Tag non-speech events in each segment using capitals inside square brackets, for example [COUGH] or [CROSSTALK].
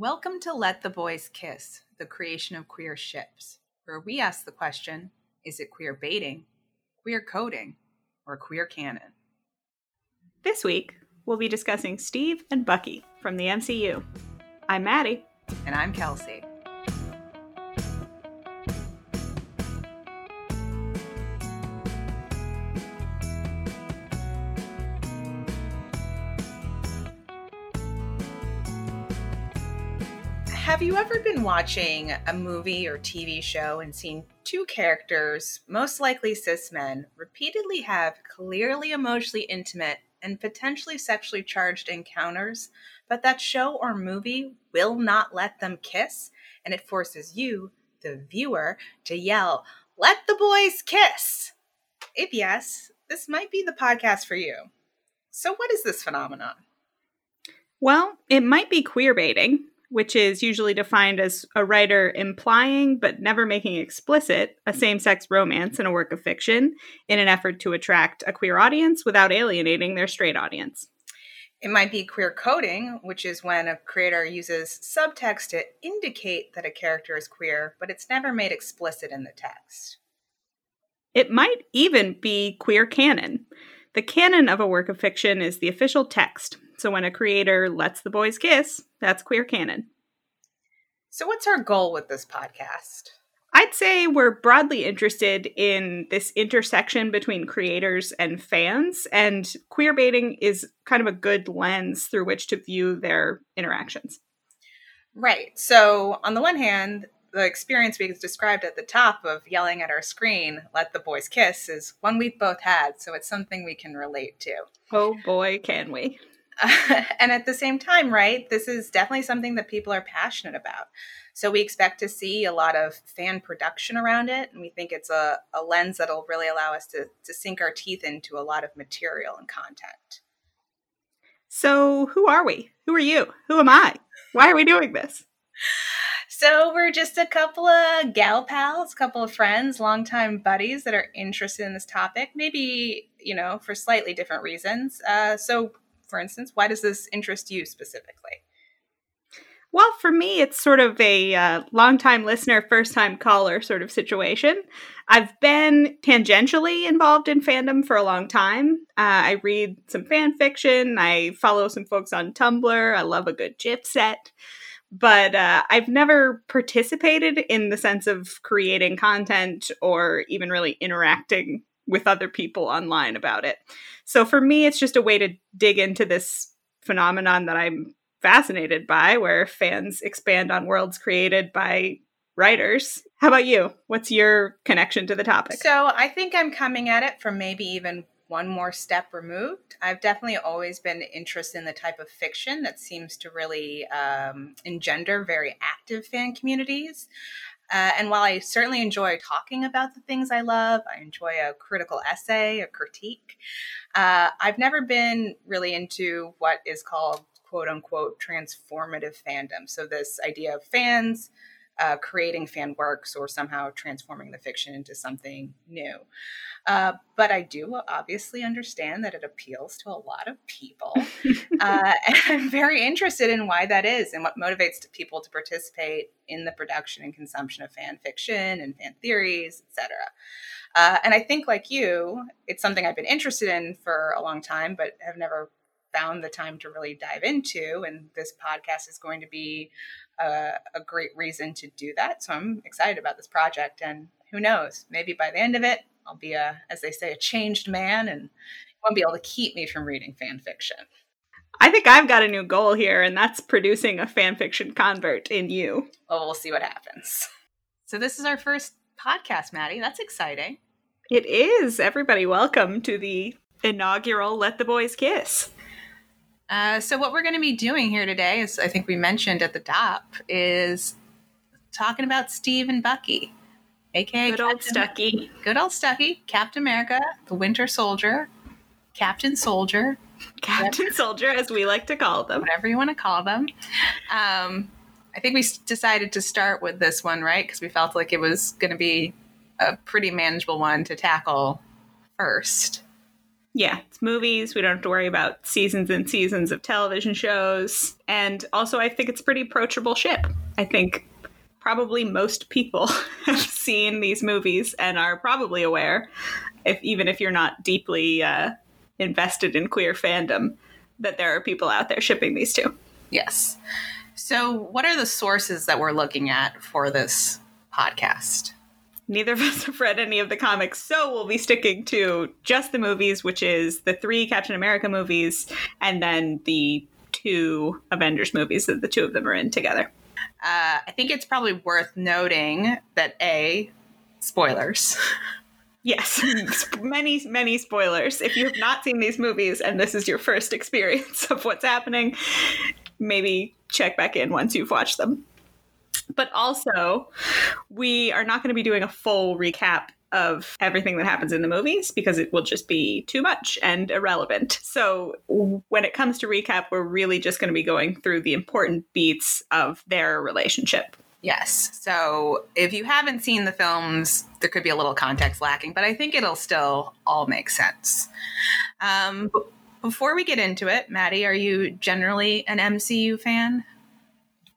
Welcome to Let the Boys Kiss, the creation of queer ships, where we ask the question is it queer baiting, queer coding, or queer canon? This week, we'll be discussing Steve and Bucky from the MCU. I'm Maddie. And I'm Kelsey. Have you ever been watching a movie or TV show and seen two characters, most likely cis men, repeatedly have clearly emotionally intimate and potentially sexually charged encounters, but that show or movie will not let them kiss, and it forces you, the viewer, to yell, Let the boys kiss! If yes, this might be the podcast for you. So, what is this phenomenon? Well, it might be queer baiting, which is usually defined as a writer implying but never making explicit a mm. same sex romance in a work of fiction in an effort to attract a queer audience without alienating their straight audience. It might be queer coding, which is when a creator uses subtext to indicate that a character is queer, but it's never made explicit in the text. It might even be queer canon. The canon of a work of fiction is the official text, so when a creator lets the boys kiss, that's queer canon. So, what's our goal with this podcast? I'd say we're broadly interested in this intersection between creators and fans, and queer baiting is kind of a good lens through which to view their interactions. Right. So, on the one hand, the experience we described at the top of yelling at our screen, let the boys kiss, is one we've both had. So, it's something we can relate to. Oh boy, can we. [LAUGHS] and at the same time, right, this is definitely something that people are passionate about. So we expect to see a lot of fan production around it. And we think it's a, a lens that'll really allow us to, to sink our teeth into a lot of material and content. So, who are we? Who are you? Who am I? Why are we doing this? So, we're just a couple of gal pals, a couple of friends, longtime buddies that are interested in this topic, maybe, you know, for slightly different reasons. Uh, so, for instance? Why does this interest you specifically? Well, for me, it's sort of a uh, long-time listener, first-time caller sort of situation. I've been tangentially involved in fandom for a long time. Uh, I read some fan fiction. I follow some folks on Tumblr. I love a good GIF set. But uh, I've never participated in the sense of creating content or even really interacting with other people online about it. So for me, it's just a way to dig into this phenomenon that I'm fascinated by, where fans expand on worlds created by writers. How about you? What's your connection to the topic? So I think I'm coming at it from maybe even one more step removed. I've definitely always been interested in the type of fiction that seems to really um, engender very active fan communities. Uh, and while I certainly enjoy talking about the things I love, I enjoy a critical essay, a critique. Uh, I've never been really into what is called quote unquote transformative fandom. So, this idea of fans uh, creating fan works or somehow transforming the fiction into something new. Uh, but I do obviously understand that it appeals to a lot of people. [LAUGHS] uh, [LAUGHS] and I'm very interested in why that is and what motivates people to participate in the production and consumption of fan fiction and fan theories, etc. Uh, and I think, like you, it's something I've been interested in for a long time, but have never found the time to really dive into. And this podcast is going to be a, a great reason to do that. So I'm excited about this project. And who knows, maybe by the end of it, I'll be a, as they say, a changed man and won't be able to keep me from reading fan fiction. I think I've got a new goal here, and that's producing a fan fiction convert in you. Well, we'll see what happens. So, this is our first podcast, Maddie. That's exciting. It is. Everybody, welcome to the inaugural Let the Boys Kiss. Uh, so, what we're going to be doing here today, is I think we mentioned at the top, is talking about Steve and Bucky, aka good old Stucky. Good old Stucky, Captain America, the Winter Soldier, Captain Soldier, Captain whatever, Soldier, as we like to call them, whatever you want to call them. Um, I think we decided to start with this one, right? Because we felt like it was going to be a pretty manageable one to tackle first. Yeah, it's movies. We don't have to worry about seasons and seasons of television shows. And also, I think it's pretty approachable ship. I think probably most people [LAUGHS] have seen these movies and are probably aware, if even if you're not deeply uh, invested in queer fandom, that there are people out there shipping these two. Yes. So, what are the sources that we're looking at for this podcast? Neither of us [LAUGHS] have read any of the comics, so we'll be sticking to just the movies, which is the three Captain America movies and then the two Avengers movies that the two of them are in together. Uh, I think it's probably worth noting that A, spoilers. Yes, [LAUGHS] many, many spoilers. If you have not seen these movies and this is your first [LAUGHS] experience of what's happening, maybe check back in once you've watched them. But also, we are not going to be doing a full recap of everything that happens in the movies because it will just be too much and irrelevant. So, when it comes to recap, we're really just going to be going through the important beats of their relationship. Yes. So, if you haven't seen the films, there could be a little context lacking, but I think it'll still all make sense. Um, before we get into it, Maddie, are you generally an MCU fan?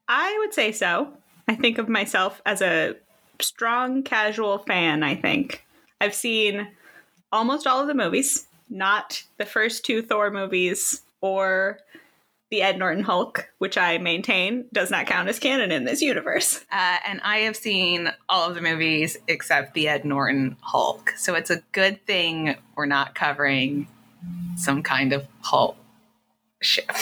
I would say so. I think of myself as a strong casual fan, I think. I've seen almost all of the movies, not the first two Thor movies or the Ed Norton Hulk, which I maintain does not count as canon in this universe. Uh, and I have seen all of the movies except the Ed Norton Hulk. So it's a good thing we're not covering some kind of Hulk ship.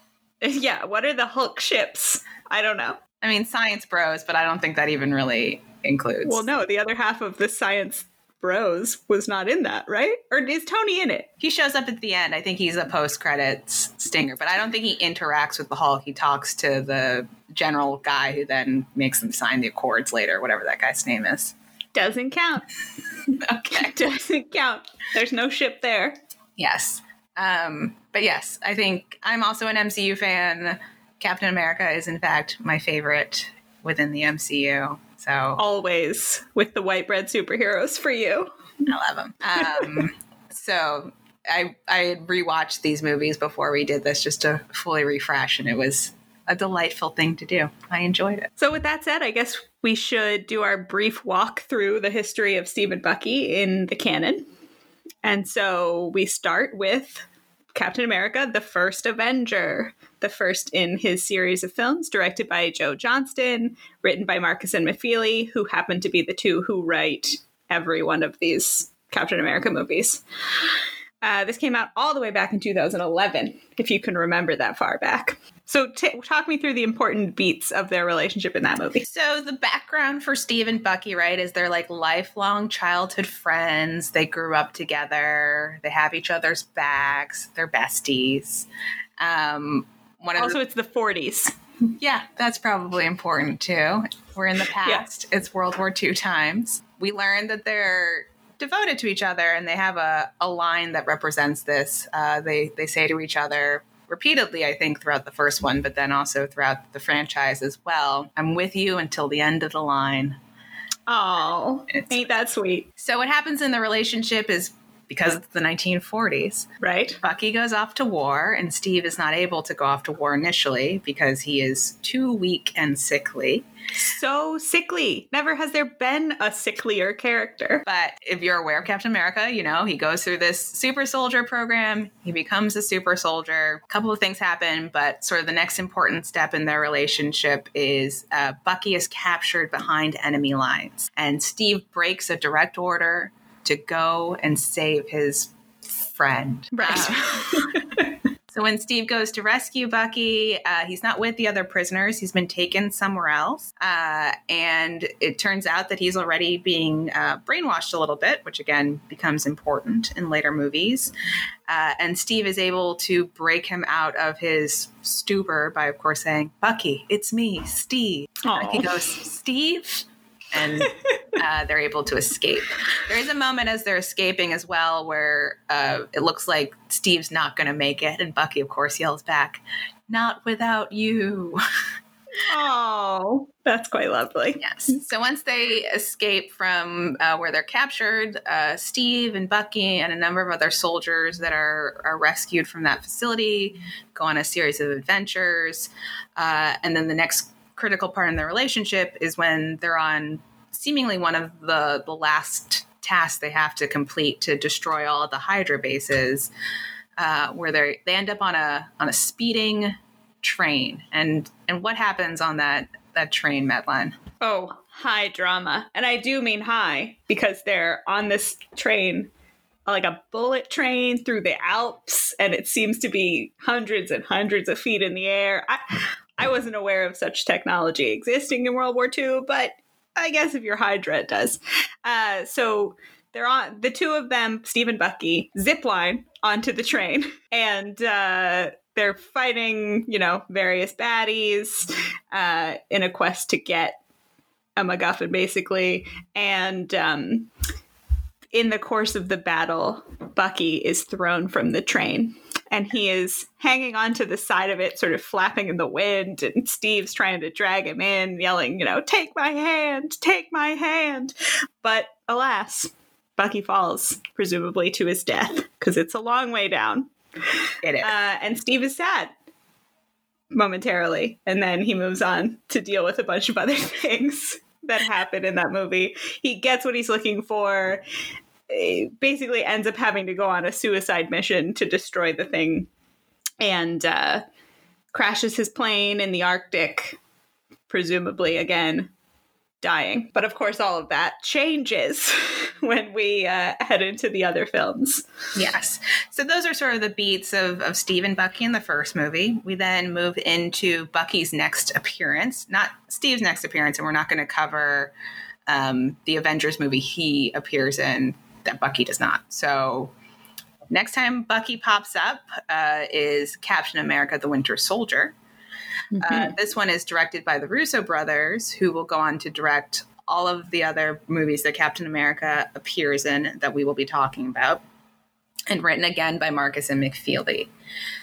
[LAUGHS] yeah, what are the Hulk ships? I don't know. I mean, science bros, but I don't think that even really includes. Well, no, the other half of the science bros was not in that, right? Or is Tony in it? He shows up at the end. I think he's a post credits stinger, but I don't think he interacts with the Hulk. He talks to the general guy who then makes them sign the accords later, whatever that guy's name is. Doesn't count. [LAUGHS] okay. [LAUGHS] Doesn't count. There's no ship there. Yes. Um, but yes, I think I'm also an MCU fan. Captain America is, in fact, my favorite within the MCU. So always with the white bread superheroes for you. I love them. Um, [LAUGHS] so I I rewatched these movies before we did this just to fully refresh, and it was a delightful thing to do. I enjoyed it. So with that said, I guess we should do our brief walk through the history of Steve and Bucky in the canon. And so we start with Captain America, the first Avenger, the first in his series of films, directed by Joe Johnston, written by Markus and McFeely, who happen to be the two who write every one of these Captain America movies. Uh, this came out all the way back in 2011, if you can remember that far back. So, t- talk me through the important beats of their relationship in that movie. So, the background for Steve and Bucky, right, is they're like lifelong childhood friends. They grew up together. They have each other's backs. They're besties. Um, one also, the- it's the 40s. [LAUGHS] Yeah, that's probably important too. We're in the past. Yeah. It's World War II times. We learned that they're devoted to each other, and they have a, a line that represents this. Uh, they they say to each other repeatedly, I think, throughout the first one, but then also throughout the franchise as well. I'm with you until the end of the line. Oh, ain't that sweet? So what happens in the relationship is because it's the 1940s. Right. Bucky goes off to war, and Steve is not able to go off to war initially because he is too weak and sickly. So sickly. Never has there been a sicklier character. But if you're aware of Captain America, you know, he goes through this super soldier program, he becomes a super soldier. A couple of things happen, but sort of the next important step in their relationship is uh, Bucky is captured behind enemy lines, and Steve breaks a direct order to go and save his friend. Right. Uh, [LAUGHS] so when Steve goes to rescue Bucky, uh, he's not with the other prisoners. He's been taken somewhere else. Uh, and it turns out that he's already being uh, brainwashed a little bit, which again becomes important in later movies. Uh, and Steve is able to break him out of his stupor by, of course, saying, Bucky, it's me, Steve. Bucky goes, Steve? And uh, they're able to escape. There is a moment as they're escaping as well where uh, it looks like Steve's not going to make it, and Bucky, of course, yells back, "Not without you." Oh, That's quite lovely. Yes. So once they escape from uh, where they're captured, uh, Steve and Bucky and a number of other soldiers that are, are rescued from that facility go on a series of adventures. Uh, and then the next critical part in their relationship is when they're on seemingly one of the, the last tasks they have to complete to destroy all the Hydra bases, uh, where they they end up on a on a speeding train. And and what happens on that that train, Madeline? Oh, high drama. And I do mean high because they're on this train, like a bullet train through the Alps, and it seems to be hundreds and hundreds of feet in the air. I, I wasn't aware of such technology existing in World War II, but I guess if you're Hydra, it does. Uh, so they're on the two of them, Steve and Bucky, zip line onto the train, [LAUGHS] and uh, they're fighting, you know, various baddies uh, in a quest to get a MacGuffin, basically. And um, in the course of the battle, Bucky is thrown from the train. And he is hanging onto the side of it, sort of flapping in the wind. And Steve's trying to drag him in, yelling, you know, take my hand, take my hand. But alas, Bucky falls, presumably to his death, because it's a long way down. It is. Uh, and Steve is sad momentarily. And then he moves on to deal with a bunch of other [LAUGHS] things that happen in that movie. He gets what he's looking for. Basically ends up having to go on a suicide mission to destroy the thing and uh, crashes his plane in the Arctic, presumably again dying. But of course, all of that changes [LAUGHS] when we uh, head into the other films. Yes. So those are sort of the beats of, of Steve and Bucky in the first movie. We then move into Bucky's next appearance, not Steve's next appearance, and we're not going to cover um, the Avengers movie he appears in that Bucky does not. So next time Bucky pops up uh, is Captain America the Winter Soldier. Mm-hmm. Uh, this one is directed by the Russo brothers, who will go on to direct all of the other movies that Captain America appears in that we will be talking about, and written again by Markus and McFeely.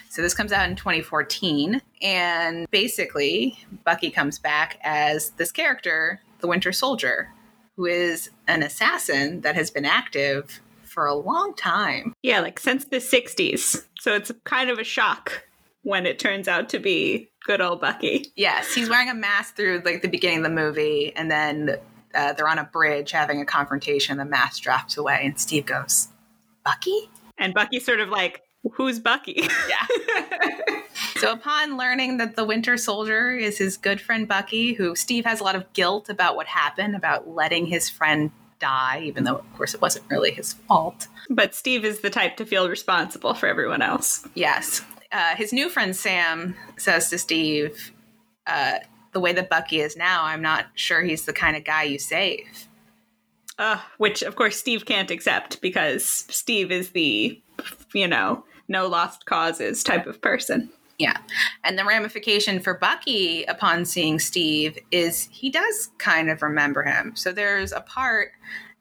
So this comes out in 2014, and basically, Bucky comes back as this character, the Winter Soldier, who is an assassin that has been active for a long time. Yeah, like since the 60s. So it's kind of a shock when it turns out to be good old Bucky. Yes, he's wearing a mask through like the beginning of the movie, and then uh, they're on a bridge having a confrontation. The mask drops away, and Steve goes, "Bucky," and Bucky sort of like, "Who's Bucky?" Yeah. [LAUGHS] so upon learning that the Winter Soldier is his good friend Bucky, who Steve has a lot of guilt about what happened, about letting his friend die, even though, of course, it wasn't really his fault. But Steve is the type to feel responsible for everyone else. Yes uh, his new friend Sam says to Steve, uh, "The way that Bucky is now, I'm not sure he's the kind of guy you save." Uh, which, of course, Steve can't accept because Steve is the, you know, no lost causes type of person. Yeah. And the ramification for Bucky upon seeing Steve is he does kind of remember him. So there's a part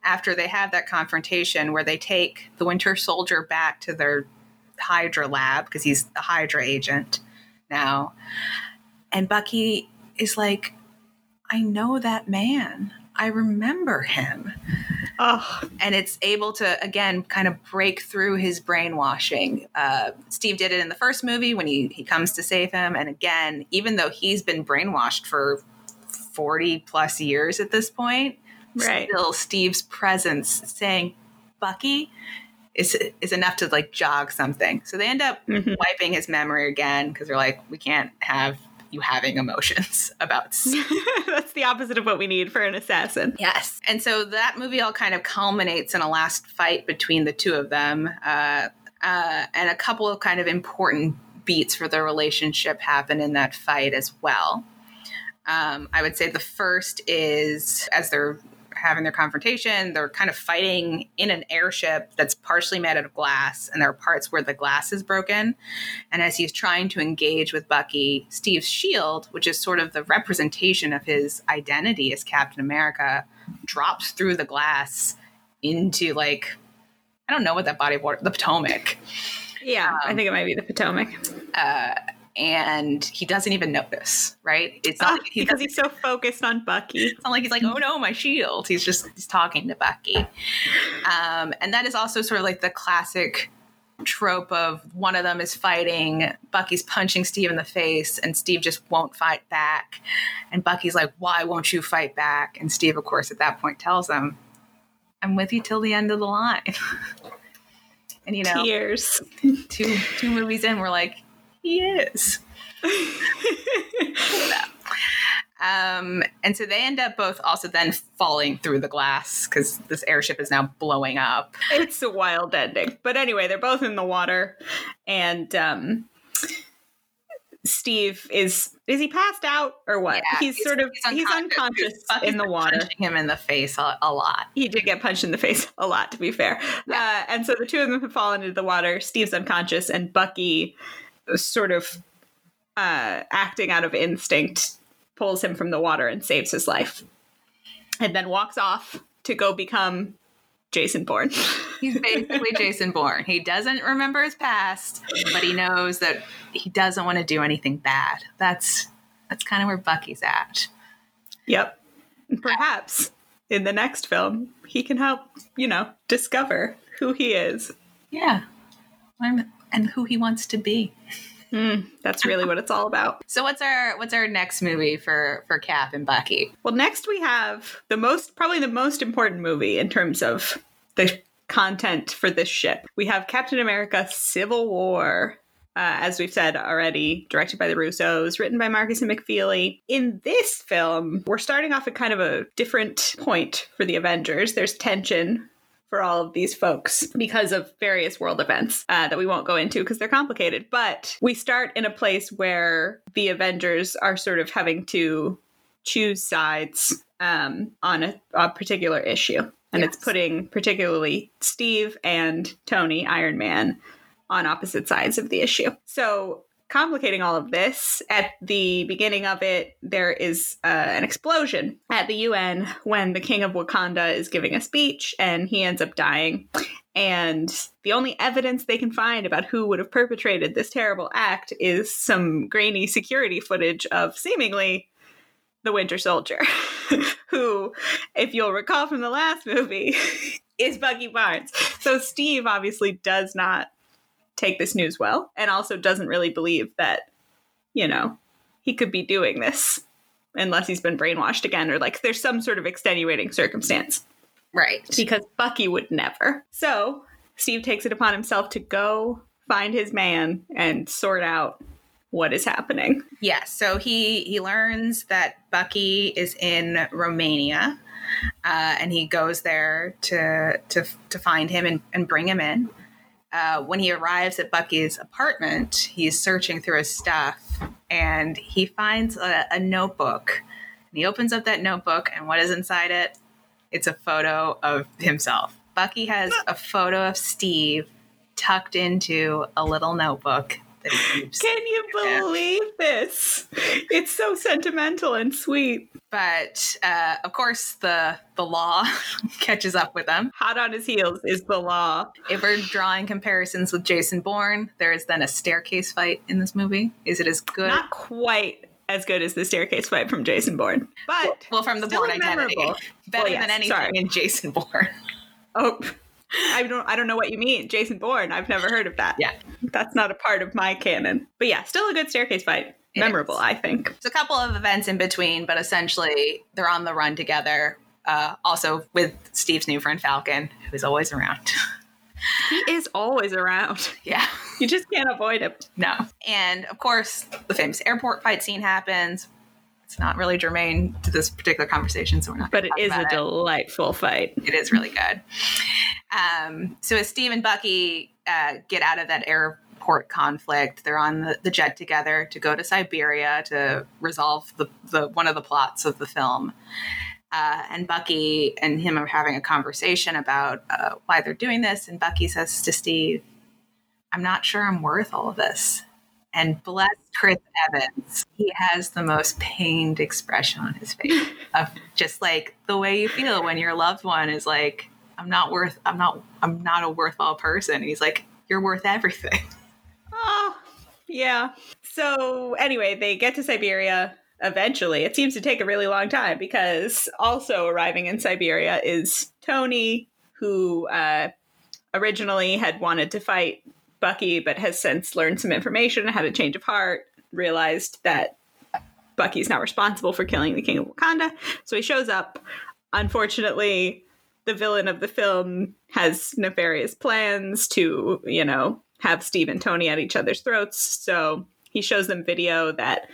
after they have that confrontation where they take the Winter Soldier back to their Hydra lab because he's the Hydra agent now. And Bucky is like, I know that man. I remember him. Oh. And it's able to, again, kind of break through his brainwashing. Uh, Steve did it in the first movie when he, he comes to save him. And again, even though he's been brainwashed for 40 plus years at this point, right. still Steve's presence saying, Bucky, is is enough to like jog something. So they end up mm-hmm. wiping his memory again because they're like, we can't have you having emotions [LAUGHS] about. [LAUGHS] That's the opposite of what we need for an assassin. Yes, and so that movie all kind of culminates in a last fight between the two of them, uh, uh, and a couple of kind of important beats for their relationship happen in that fight as well. Um, I would say the first is as they're having their confrontation. They're kind of fighting in an airship that's partially made out of glass, and there are parts where the glass is broken. And as he's trying to engage with Bucky, Steve's shield, which is sort of the representation of his identity as Captain America, drops through the glass into like I don't know what that body of water, the Potomac. Yeah, um, I think it might be the Potomac. Uh, and he doesn't even notice, right? It's not uh, like he because he's so focused on Bucky. It's not like he's like, oh no, my shield. He's just he's talking to Bucky, um, and that is also sort of like the classic trope of one of them is fighting, Bucky's punching Steve in the face, and Steve just won't fight back. And Bucky's like, Why won't you fight back? And Steve, of course, at that point tells him, I'm with you till the end of the line. [LAUGHS] and you know, tears. Two two movies in, we're like, he is. [LAUGHS] um, and so they end up both also then falling through the glass because this airship is now blowing up. It's a wild ending. But anyway, they're both in the water, and um, Steve is is he passed out or what? Yeah, he's, he's, sort of he's unconscious, he's unconscious in the water. Punching him in the face a, a, lot. He did get punched in the face a lot, to be fair. Yeah. Uh, and so the two of them have fallen into the water. Steve's unconscious, and Bucky, sort of uh, acting out of instinct, pulls him from the water and saves his life, and then walks off to go become Jason Bourne. [LAUGHS] He's basically Jason Bourne. He doesn't remember his past, but he knows that he doesn't want to do anything bad. That's that's kind of where Bucky's at. Yep. Perhaps in the next film, he can help, you know, discover who he is. Yeah. And who he wants to be. Mm, that's really what it's all about. [LAUGHS] So what's our what's our next movie for for Cap and Bucky? Well, next we have the most probably the most important movie in terms of the content for this ship. We have Captain America: Civil War. Uh, as we've said already, directed by the Russos, written by Markus and McFeely. In this film, we're starting off at kind of a different point for the Avengers. There's tension for all of these folks because of various world events uh, that we won't go into because they're complicated. But we start in a place where the Avengers are sort of having to choose sides um, on a, a, particular issue. And yes. it's putting particularly Steve and Tony, Iron Man, on opposite sides of the issue. So complicating all of this, at the beginning of it, there is uh, an explosion at the UN when the king of Wakanda is giving a speech and he ends up dying. And the only evidence they can find about who would have perpetrated this terrible act is some grainy security footage of seemingly the Winter Soldier, [LAUGHS] who, if you'll recall from the last movie, [LAUGHS] is Bucky Barnes. So Steve obviously does not take this news well and also doesn't really believe that, you know, he could be doing this unless he's been brainwashed again or like there's some sort of extenuating circumstance. Right. Because Bucky would never. So Steve takes it upon himself to go find his man and sort out what is happening. Yes. Yeah, so he he learns that Bucky is in Romania, uh, and he goes there to to to find him and, and bring him in uh, when he arrives at Bucky's apartment, he's searching through his stuff and he finds a, a notebook. And he opens up that notebook, and what is inside it? It's a photo of himself. Bucky has a photo of Steve tucked into a little notebook [LAUGHS] can you believe this? It's so sentimental and sweet. But uh, of course, the the law [LAUGHS] catches up with them. Hot on his heels is the law. If we're drawing comparisons with Jason Bourne, there is then a staircase fight in this movie. Is it as good? Not quite as good as the staircase fight from Jason Bourne, but well, well from the Bourne Identity, better well, yes, than anything sorry. in Jason Bourne. Oh, I don't I don't know what you mean. Jason Bourne, I've never heard of that. Yeah. That's not a part of my canon. But yeah, still a good staircase fight. It Memorable, is. I think. There's a couple of events in between, but essentially they're on the run together. Uh, also with Steve's new friend Falcon, who's always around. [LAUGHS] he is always around. Yeah. You just can't avoid him. No. And of course, the famous airport fight scene happens it's not really germane to this particular conversation, so we're not. But it is a it. delightful fight. It is really good. Um, so as Steve and Bucky uh, get out of that airport conflict, they're on the, the, jet together to go to Siberia to resolve the, the one of the plots of the film. Uh, and Bucky and him are having a conversation about uh, why they're doing this. And Bucky says to Steve, "I'm not sure I'm worth all of this." And bless Chris Evans, he has the most pained expression on his face [LAUGHS] of just like the way you feel when your loved one is like, I'm not worth, I'm not, I'm not a worthwhile person. And he's like, you're worth everything. [LAUGHS] Oh, Yeah. So anyway, they get to Siberia eventually. It seems to take a really long time because also arriving in Siberia is Tony, who uh, originally had wanted to fight Bucky, but has since learned some information, had a change of heart, realized that Bucky's not responsible for killing the King of Wakanda. So he shows up. Unfortunately, the villain of the film has nefarious plans to, you know, have Steve and Tony at each other's throats. So he shows them video that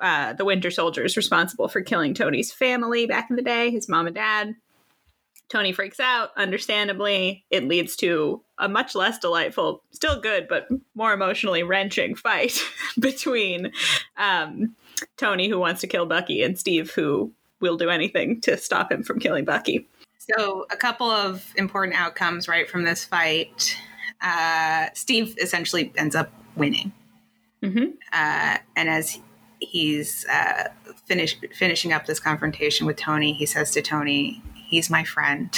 uh, the Winter Soldier is responsible for killing Tony's family back in the day, his mom and dad. Tony freaks out, understandably. It leads to a much less delightful, still good, but more emotionally wrenching fight [LAUGHS] between um, Tony, who wants to kill Bucky, and Steve, who will do anything to stop him from killing Bucky. So, a couple of important outcomes right from this fight. Uh, Steve essentially ends up winning. Mm-hmm. Uh, and as he's uh, finish, finishing up this confrontation with Tony, he says to Tony, He's my friend.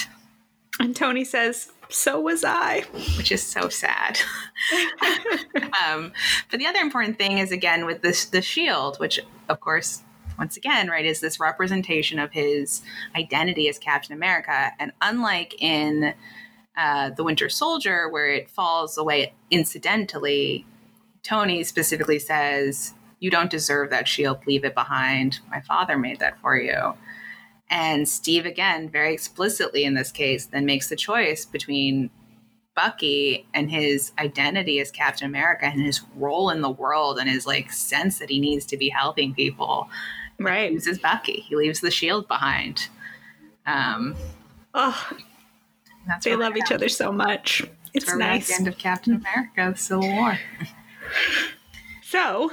And Tony says, So was I. Which is so sad. [LAUGHS] um, but the other important thing is, again, with this the shield, which, of course, once again, right, is this representation of his identity as Captain America. And unlike in uh, The Winter Soldier, where it falls away incidentally, Tony specifically says, You don't deserve that shield, leave it behind. My father made that for you. And Steve, again, very explicitly in this case, then makes the choice between Bucky and his identity as Captain America and his role in the world and his like sense that he needs to be helping people. Right. He uses Bucky. He leaves the shield behind. Um, oh, that's they love each other so much. It's nice. the end of Captain America, the Civil War. so,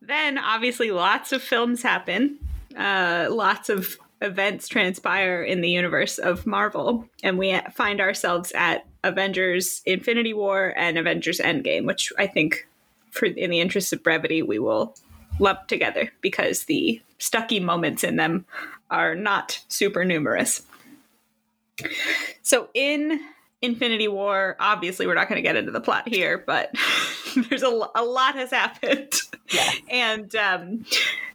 then obviously lots of films happen. Uh, lots of events transpire in the universe of Marvel, and we find ourselves at Avengers Infinity War and Avengers Endgame, which I think, for in the interest of brevity, we will lump together because the stucky moments in them are not super numerous. So in Infinity War, obviously we're not going to get into the plot here, but [LAUGHS] there's a, a lot has happened. Yeah. [LAUGHS] and um,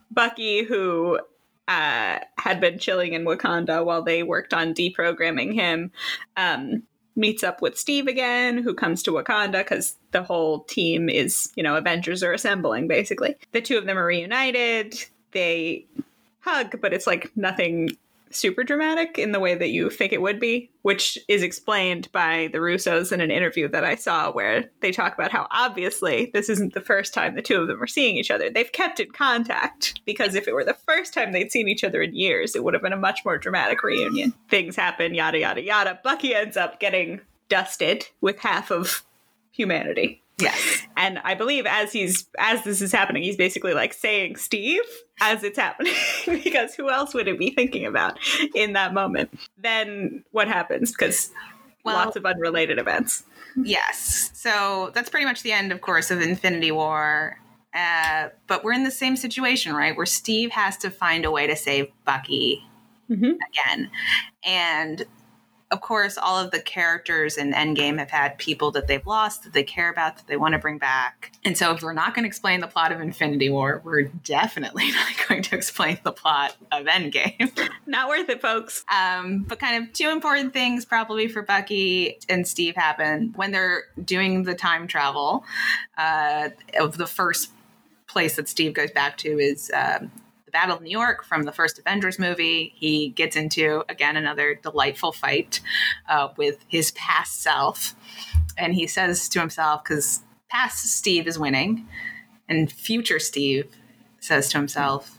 Bucky, who uh, had been chilling in Wakanda while they worked on deprogramming him, um, meets up with Steve again, who comes to Wakanda because the whole team is, you know, Avengers are assembling basically. The two of them are reunited. They hug, but it's like nothing super dramatic in the way that you think it would be, which is explained by the Russos in an interview that I saw where they talk about how obviously this isn't the first time the two of them are seeing each other. They've kept in contact because if it were the first time they'd seen each other in years, it would have been a much more dramatic reunion. Things happen, yada, yada, yada. Bucky ends up getting dusted with half of humanity. Yes. And I believe as he's as this is happening, he's basically like saying Steve as it's happening [LAUGHS] because who else would it be thinking about in that moment? Then what happens? Because well, lots of unrelated events. Yes. So that's pretty much the end, of course, of Infinity War. Uh, but we're in the same situation, right? Where Steve has to find a way to save Bucky mm-hmm. again. And of course, all of the characters in Endgame have had people that they've lost, that they care about, that they want to bring back. And so, if we're not going to explain the plot of Infinity War, we're definitely [LAUGHS] not going to explain the plot of Endgame. [LAUGHS] not worth it, folks. Um, but kind of two important things probably for Bucky and Steve happen when they're doing the time travel. Uh, of the first place that Steve goes back to is um, the Battle of New York from the first Avengers movie. He gets into, again, another delightful fight uh, with his past self. And he says to himself, because past Steve is winning, and future Steve says to himself,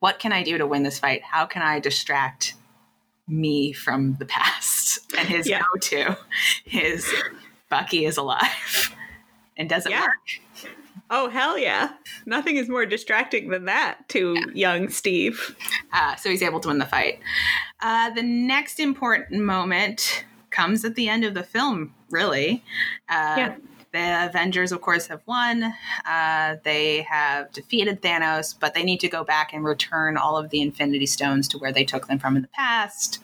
What can I do to win this fight? How can I distract me from the past? And his yeah. go to is Bucky is alive and doesn't yeah. work. Oh, hell yeah. Nothing is more distracting than that to yeah. young Steve. Uh, so he's able to win the fight. Uh, the next important moment comes at the end of the film, really. Uh, yeah. The Avengers, of course, have won. Uh, they have defeated Thanos, but they need to go back and return all of the Infinity Stones to where they took them from in the past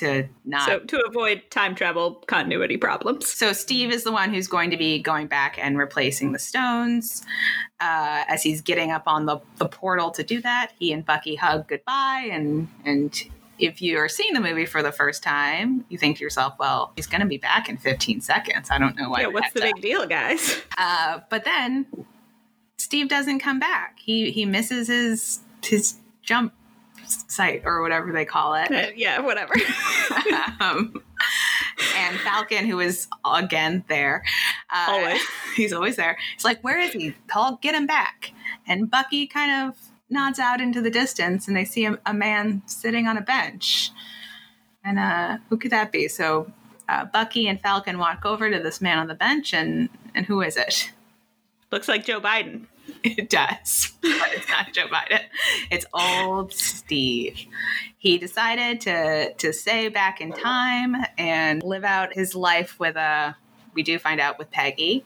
to not. So to avoid time travel continuity problems. So Steve is the one who's going to be going back and replacing the stones. Uh, as he's getting up on the, the portal to do that, he and Bucky hug goodbye. And and if you are seeing the movie for the first time, you think to yourself, "Well, he's going to be back in 15 seconds. I don't know why." Yeah, what's the big deal, guys? [LAUGHS] Uh, but then Steve doesn't come back. He he misses his his jump site or whatever they call it. Uh, yeah, whatever. [LAUGHS] um, and Falcon, who is again there, uh, always [LAUGHS] he's always there. He's like, "Where is he? Paul, get him back!" And Bucky kind of nods out into the distance, and they see a, a man sitting on a bench. And uh, who could that be? So uh, Bucky and Falcon walk over to this man on the bench, and and who is it? Looks like Joe Biden. [LAUGHS] It does, but it's not Joe Biden. It's old Steve. He decided to to stay back in time and live out his life with a. We do find out with Peggy.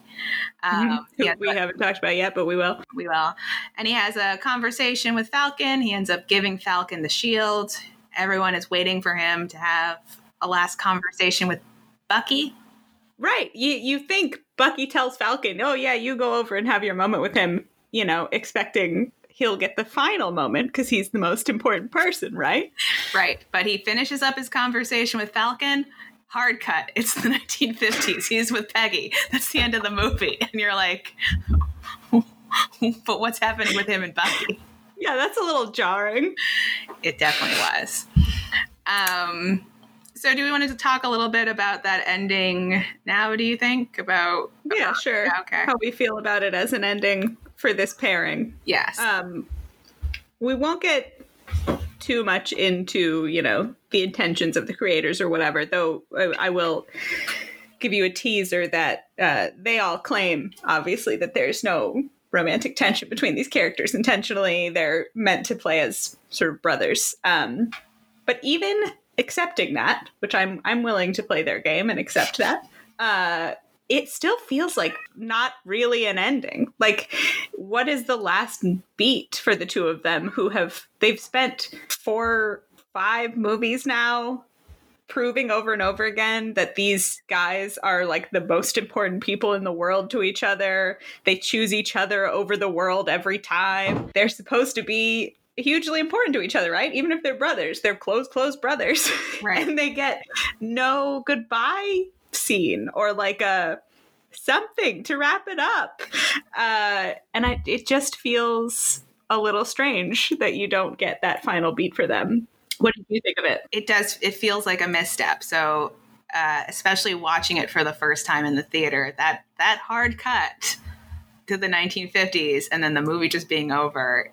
Um, Who has we haven't talked about yet, but we will. we will. And he has a conversation with Falcon. He ends up giving Falcon the shield. Everyone is waiting for him to have a last conversation with Bucky. Right. You you think Bucky tells Falcon, "Oh yeah, you go over and have your moment with him," you know, expecting he'll get the final moment because he's the most important person, right? Right. But he finishes up his conversation with Falcon. Hard cut. It's the [LAUGHS] 1950s. He's with Peggy. That's the end of the movie. And you're like, [LAUGHS] but what's happening with him and Bucky? Yeah, that's a little jarring. It definitely was. Um, so, do we want to talk a little bit about that ending now? Do you think about? Yeah, about- sure. Okay. How we feel about it as an ending for this pairing. Yes. Um, we won't get too much into you know the intentions of the creators or whatever. Though I, I will give you a teaser that uh, they all claim, obviously, that there's no romantic tension between these characters intentionally. They're meant to play as sort of brothers. Um, but even accepting that, which I'm I'm willing to play their game and accept that. Uh, it still feels like not really an ending. Like, what is the last beat for the two of them who have they've spent four, five movies now proving over and over again that these guys are like the most important people in the world to each other. They choose each other over the world every time. They're supposed to be hugely important to each other, right? Even if they're brothers, they're close, close brothers. [LAUGHS] Right. and they get no goodbye scene or like a something to wrap it up. Uh, and I, it just feels a little strange that you don't get that final beat for them. What did you think of it? it does it feels like a misstep so uh, especially watching it for the first time in the theater that that hard cut to the 1950s and then the movie just being over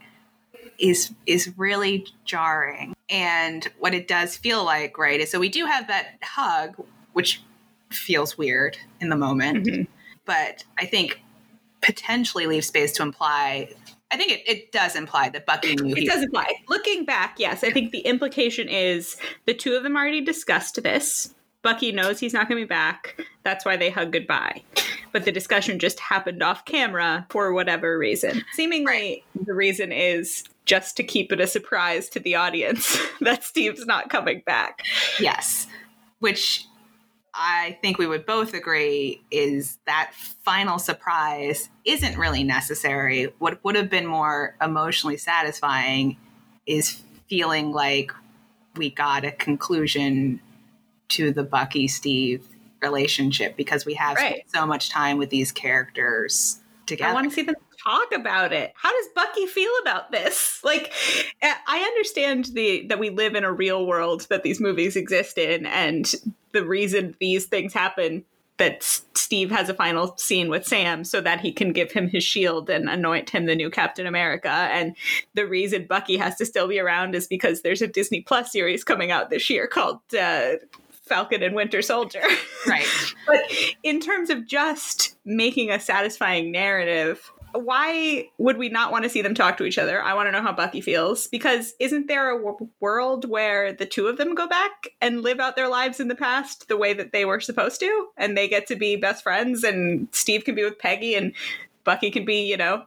is is really jarring and what it does feel like right is so we do have that hug which feels weird in the moment Mhm. but i think potentially leaves space to imply i think it, it does imply that bucky knew It does imply. Looking back, yes, I think the implication is the two of them already discussed this. Bucky knows he's not going to be back. That's why they hug goodbye. But the discussion just happened off camera for whatever reason. Seemingly, the reason is just to keep it a surprise to the audience [LAUGHS] that Steve's not coming back. Yes. Which I think we would both agree is that final surprise isn't really necessary. What would have been more emotionally satisfying is feeling like we got a conclusion to the Bucky Steve relationship because we have Right. spent so much time with these characters together. I want to see them talk about it. How does Bucky feel about this? [LAUGHS] Like, uh, I understand the that we live in a real world that these movies exist in, and the reason these things happen. That Steve has a final scene with Sam so that he can give him his shield and anoint him the new Captain America. And the reason Bucky has to still be around is because there's a Disney Plus series coming out this year called uh, Falcon and Winter Soldier. right. [LAUGHS] But in terms of just making a satisfying narrative, why would we not want to see them talk to each other? I want to know how Bucky feels because isn't there a w- world where the two of them go back and live out their lives in the past the way that they were supposed to and they get to be best friends and Steve can be with Peggy and Bucky can be, you know,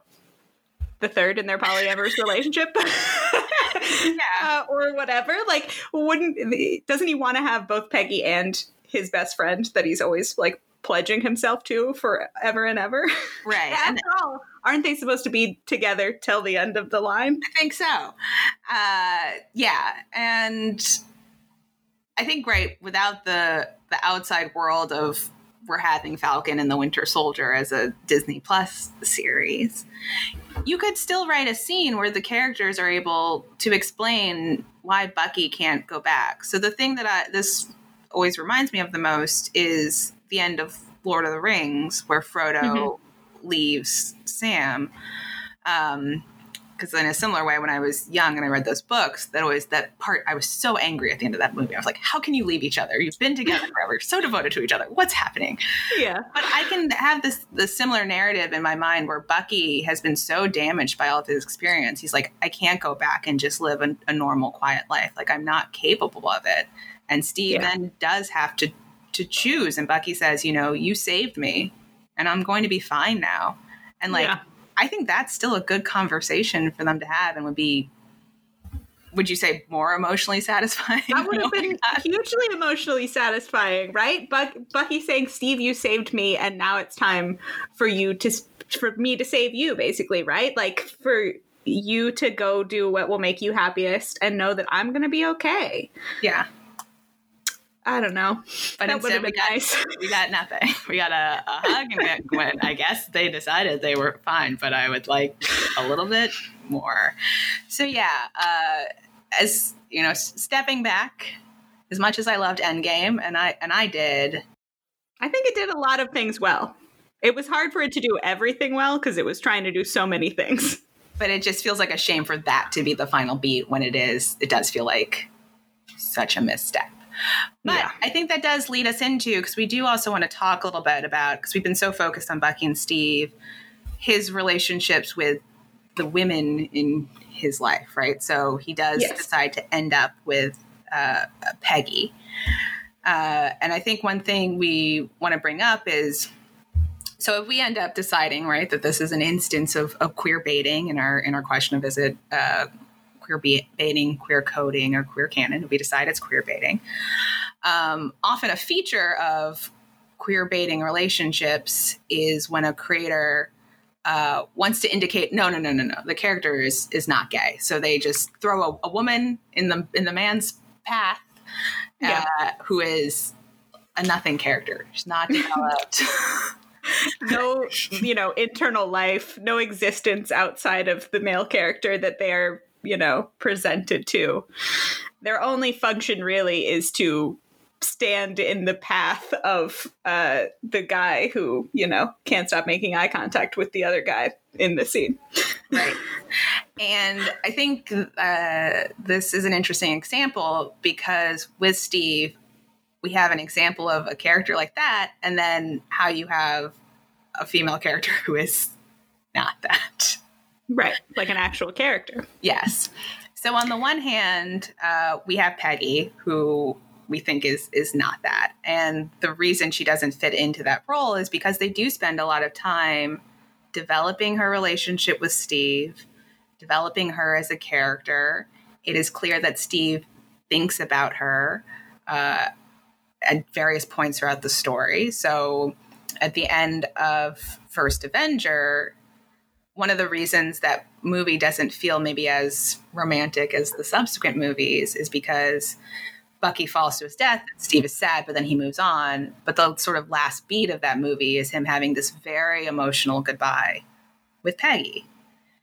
the third in their polyamorous [LAUGHS] relationship. [LAUGHS] yeah. Uh, or whatever. Like, wouldn't doesn't he want to have both Peggy and his best friend that he's always like pledging himself to forever and ever? [LAUGHS] Right. After all, aren't they supposed to be together till the end of the line? I think so. Uh, yeah, and I think right without the the outside world of we're having Falcon and the Winter Soldier as a Disney Plus series, you could still write a scene where the characters are able to explain why Bucky can't go back. So the thing that I this always reminds me of the most is the end of Lord of the Rings, where Frodo mm-hmm. Leaves Sam. Um, because in a similar way when i was young and i read those books that always that part i was so angry at the end of that movie. I was like how can you leave each other? You've been together forever. So devoted to each other. What's happening? Yeah. But i can have this the similar narrative in my mind where bucky has been so damaged by all of his experience. He's like i can't go back and just live a, a normal quiet life. Like i'm not capable of it. And steve yeah. then does have to to choose. And bucky says you know you saved me and i'm going to be fine now and like yeah I think that's still a good conversation for them to have and would be would you say more emotionally satisfying? That [LAUGHS] would have been hugely emotionally satisfying, right? Buck, Bucky saying, "Steve, you saved me, and now it's time for you to for me to save you," basically, right? Like for you to go do what will make you happiest and know that I'm going to be okay. Yeah. I don't know. But that instead, we got, nice. [LAUGHS] we got nothing. We got a, a hug, and when I guess they decided they were fine, but I would like a little bit more. So yeah, uh, as you know, stepping back, as much as I loved Endgame, and I and I did, I think it did a lot of things well. It was hard for it to do everything well because it was trying to do so many things. But it just feels like a shame for that to be the final beat when it is. It does feel like such a misstep. But yeah. I think that does lead us into because we do also want to talk a little bit about because we've been so focused on Bucky and Steve, his relationships with the women in his life, right? So he does yes. decide to end up with uh, Peggy. Uh, and I think one thing we want to bring up is so if we end up deciding right that this is an instance of, of queer baiting in our in our question of is it uh, queer baiting, queer coding, or queer canon. We decide it's queer baiting. Um, often a feature of queer baiting relationships is when a creator uh, wants to indicate no, no, no, no, no, the character is is not gay. So they just throw a, a woman in the in the man's path uh, yeah. who is a nothing character. She's not developed. [LAUGHS] no, you know, internal life, no existence outside of the male character that they are you know, presented to. Their only function really is to stand in the path of uh, the guy who, you know, can't stop making eye contact with the other guy in the scene. Right. And I think uh, this is an interesting example because with Steve, we have an example of a character like that, and then how you have a female character [LAUGHS] who is not that. Right, like an actual character. Yes. So on the one hand, uh, we have Peggy, who we think is is not that, and the reason she doesn't fit into that role is because they do spend a lot of time developing her relationship with Steve, developing her as a character. It is clear that Steve thinks about her uh, at various points throughout the story. So at the end of First Avenger, one of the reasons that movie doesn't feel maybe as romantic as the subsequent movies is because Bucky falls to his death. Steve is sad, but then he moves on. But the sort of last beat of that movie is him having this very emotional goodbye with Peggy.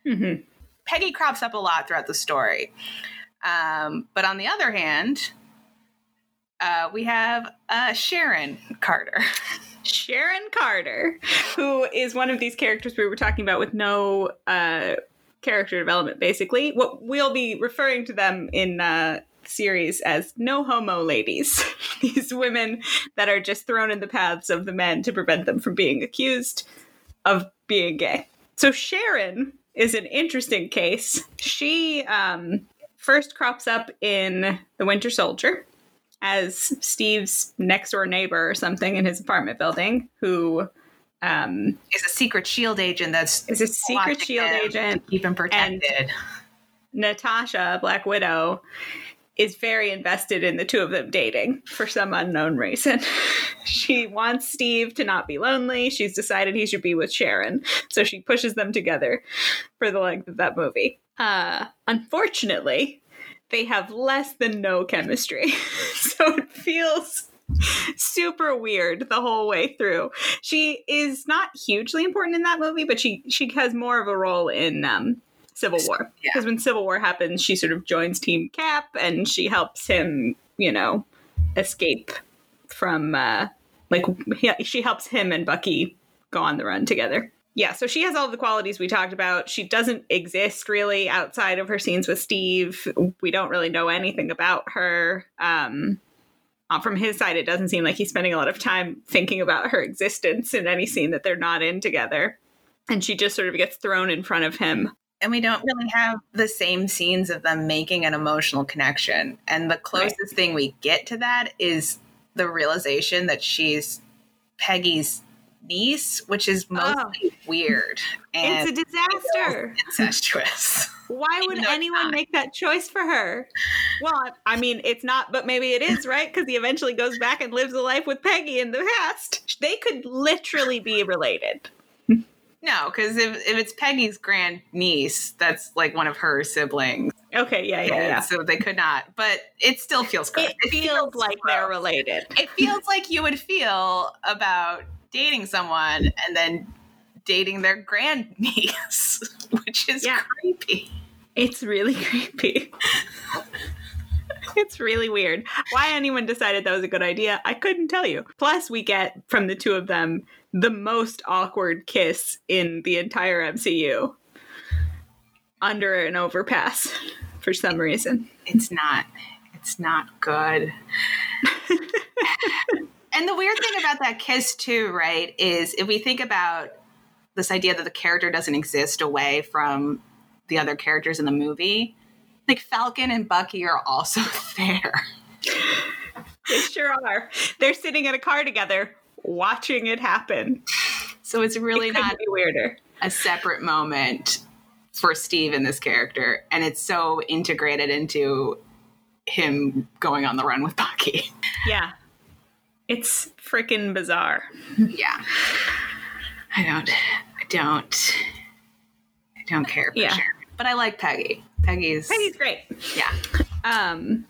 Mm-hmm. Peggy crops up a lot throughout the story. Um, but on the other hand, uh, we have uh, Sharon Carter. Sharon Carter, who is one of these characters we were talking about with no uh, character development, basically. What we'll be referring to them in uh, series as no homo ladies. [LAUGHS] these women that are just thrown in the paths of the men to prevent them from being accused of being gay. So Sharon is an interesting case. She um, first crops up in The Winter Soldier as Steve's next door neighbor or something in his apartment building who um, is a secret shield agent that's is a secret shield agent. keep him protected. Natasha, Black Widow, is very invested in the two of them dating for some unknown reason. [LAUGHS] she wants Steve to not be lonely. She's decided he should be with Sharon. So she pushes them together for the length of that movie. Uh, unfortunately, they have less than no chemistry. [LAUGHS] so it feels super weird the whole way through. She is not hugely important in that movie, but she she has more of a role in um, Civil War. Yeah. Because when Civil War happens, she sort of joins Team Cap and she helps him, you know, escape from uh like he, she helps him and Bucky go on the run together. Yeah, so she has all the qualities we talked about. She doesn't exist really outside of her scenes with Steve. We don't really know anything about her. Um uh, from his side, it doesn't seem like he's spending a lot of time thinking about her existence in any scene that they're not in together. And she just sort of gets thrown in front of him and we don't really have the same scenes of them making an emotional connection. And the closest right. thing we get to that is the realization that she's Peggy's niece, which is ah. mostly oh. weird. And it's a disaster. Incestuous. Why would [LAUGHS] anyone make that choice for her? Well, I mean, it's not, but maybe it is, right? Because he eventually goes back and lives a life with Peggy in the past. They could literally be related. No, because if, if it's Peggy's grand niece, that's like one of her siblings. Okay, yeah, yeah, yeah. So they could not, but it still feels good. It, it feels, feels like gross. they're related. It feels like you would feel about dating someone and then dating their grandniece, [LAUGHS] which is yeah. creepy. It's really [LAUGHS] creepy. it's really weird. Why anyone decided that was a good idea, I couldn't tell you. Plus, we get from the two of them the most awkward kiss in the entire MCU under an overpass for some reason. It's not. It's not good. [LAUGHS] and the weird thing about that kiss too, right, is if we think about this idea that the character doesn't exist away from the other characters in the movie, like Falcon and Bucky are also [LAUGHS] there. They sure are. They're sitting in a car together watching it happen. So it's really it not weirder. a separate moment for Steve in this character, and it's so integrated into him going on the run with Bucky. Yeah, it's freaking bizarre. yeah, I don't, I don't, I don't care for yeah. sure. But I like Peggy. Peggy's Peggy's great. Yeah. Um,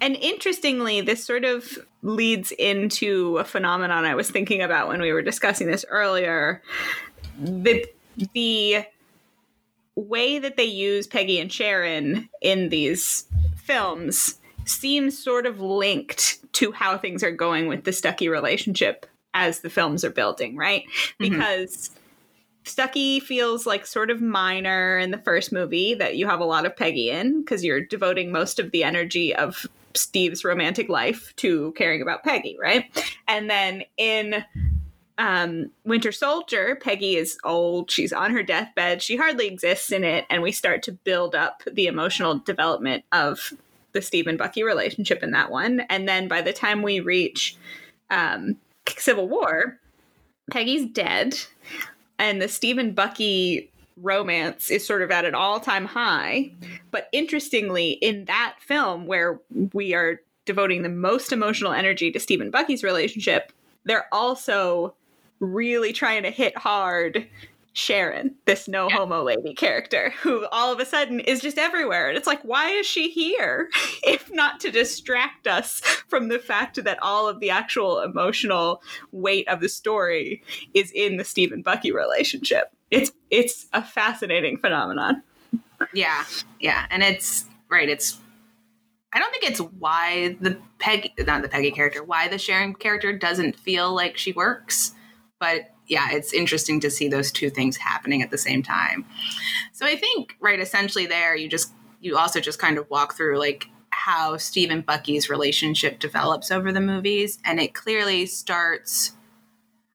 and interestingly, this sort of leads into a phenomenon I was thinking about when we were discussing this earlier. The the way that they use Peggy and Sharon in these films seems sort of linked to how things are going with the Stucky relationship as the films are building, right? Mm-hmm. Because Stucky feels like sort of minor in the first movie that you have a lot of Peggy in because you're devoting most of the energy of Steve's romantic life to caring about Peggy, right? And then in um, Winter Soldier, Peggy is old. She's on her deathbed. She hardly exists in it. And we start to build up the emotional development of the Steve and Bucky relationship in that one. And then by the time we reach um, Civil War, Peggy's dead. And the Steve and Bucky romance is sort of at an all-time high but interestingly in that film where we are devoting the most emotional energy to Steve and Bucky's relationship they're also really trying to hit hard Sharon, this no homo lady character, who all of a sudden is just everywhere. And it's like, why is she here? [LAUGHS] if not to distract us from the fact that all of the actual emotional weight of the story is in the Steve and Bucky relationship. It's it's a fascinating phenomenon. Yeah. Yeah. And it's right, it's I don't think it's why the Peggy not the Peggy character, why the Sharon character doesn't feel like she works. But yeah, it's interesting to see those two things happening at the same time. So I think, right, essentially there you just you also just kind of walk through like how Steve and Bucky's relationship develops over the movies and it clearly starts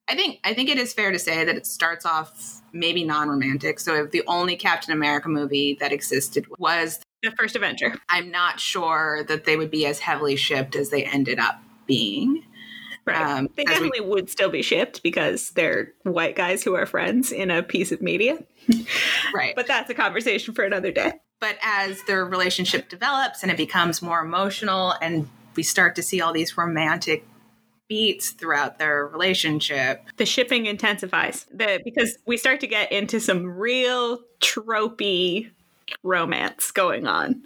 I think I think it is fair to say that it starts off maybe non-romantic. So if the only Captain America movie that existed was the first Avenger, I'm not sure that they would be as heavily shipped as they ended up being. Right. Um, they definitely we, would still be shipped because they're white guys who are friends in a piece of media. right. But that's a conversation for another day. But as their relationship develops and it becomes more emotional, and we start to see all these romantic beats throughout their relationship, the shipping intensifies. The because we start to get into some real tropey romance going on.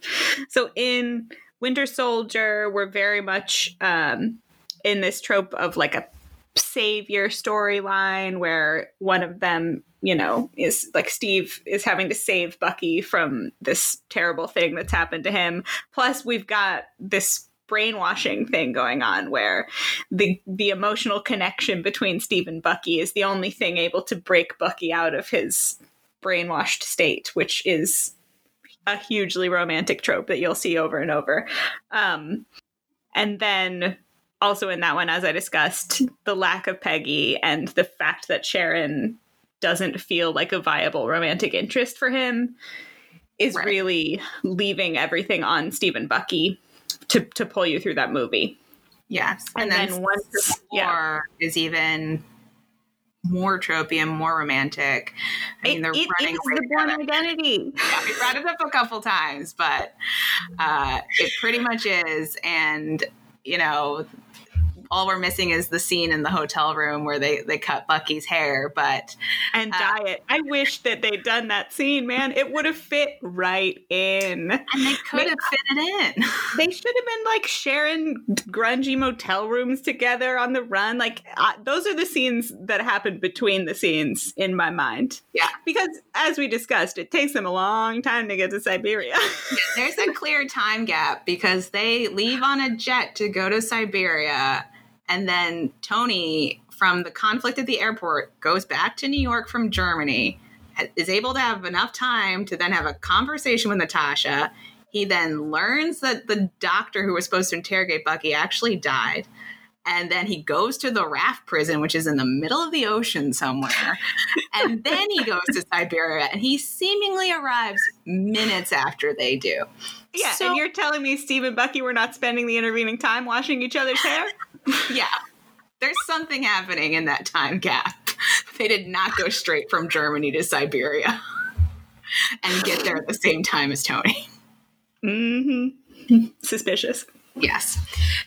So in Winter Soldier, we're very much um, in this trope of like a savior storyline where one of them you know is like steve is having to save bucky from this terrible thing that's happened to him. Plus we've got this brainwashing thing going on where the the emotional connection between steve and bucky is the only thing able to break bucky out of his brainwashed state which is a hugely romantic trope that you'll see over and over. Um, and then also in that one, as I discussed, [LAUGHS] the lack of Peggy and the fact that Sharon doesn't feel like a viable romantic interest for him is right. really leaving everything on Steve and Bucky to to pull you through that movie. Yes, and, and then, then one yeah. is even more tropey and more romantic. I mean, they're it, running it is the Bourne Identity. Yeah, we brought it up a couple times, but uh, it pretty much is. And you know, all we're missing is the scene in the hotel room where they they cut Bucky's hair, but and uh, dye it. I wish that they'd done that scene, man. It would have fit right in, and they could have fit it in. [LAUGHS] they should have been like sharing grungy motel rooms together on the run. Like uh, those are the scenes that happen between the scenes in my mind. Yeah, because as we discussed, it takes them a long time to get to Siberia. [LAUGHS] There's a clear time gap because they leave on a jet to go to Siberia and then Tony, from the conflict at the airport, goes back to New York from Germany, is able to have enough time to then have a conversation with Natasha. He then learns that the doctor who was supposed to interrogate Bucky actually died. And then he goes to the raft prison, which is in the middle of the ocean somewhere. [LAUGHS] and then he goes to Siberia and he seemingly arrives minutes after they do. Yeah, so, and you're telling me Steve and Bucky were not spending the intervening time washing each other's hair? [LAUGHS] [LAUGHS] yeah. There's something happening in that time gap. [LAUGHS] They did not go straight from Germany to Siberia [LAUGHS] and get there at the same time as Tony. Mm-hmm. Suspicious. Yes.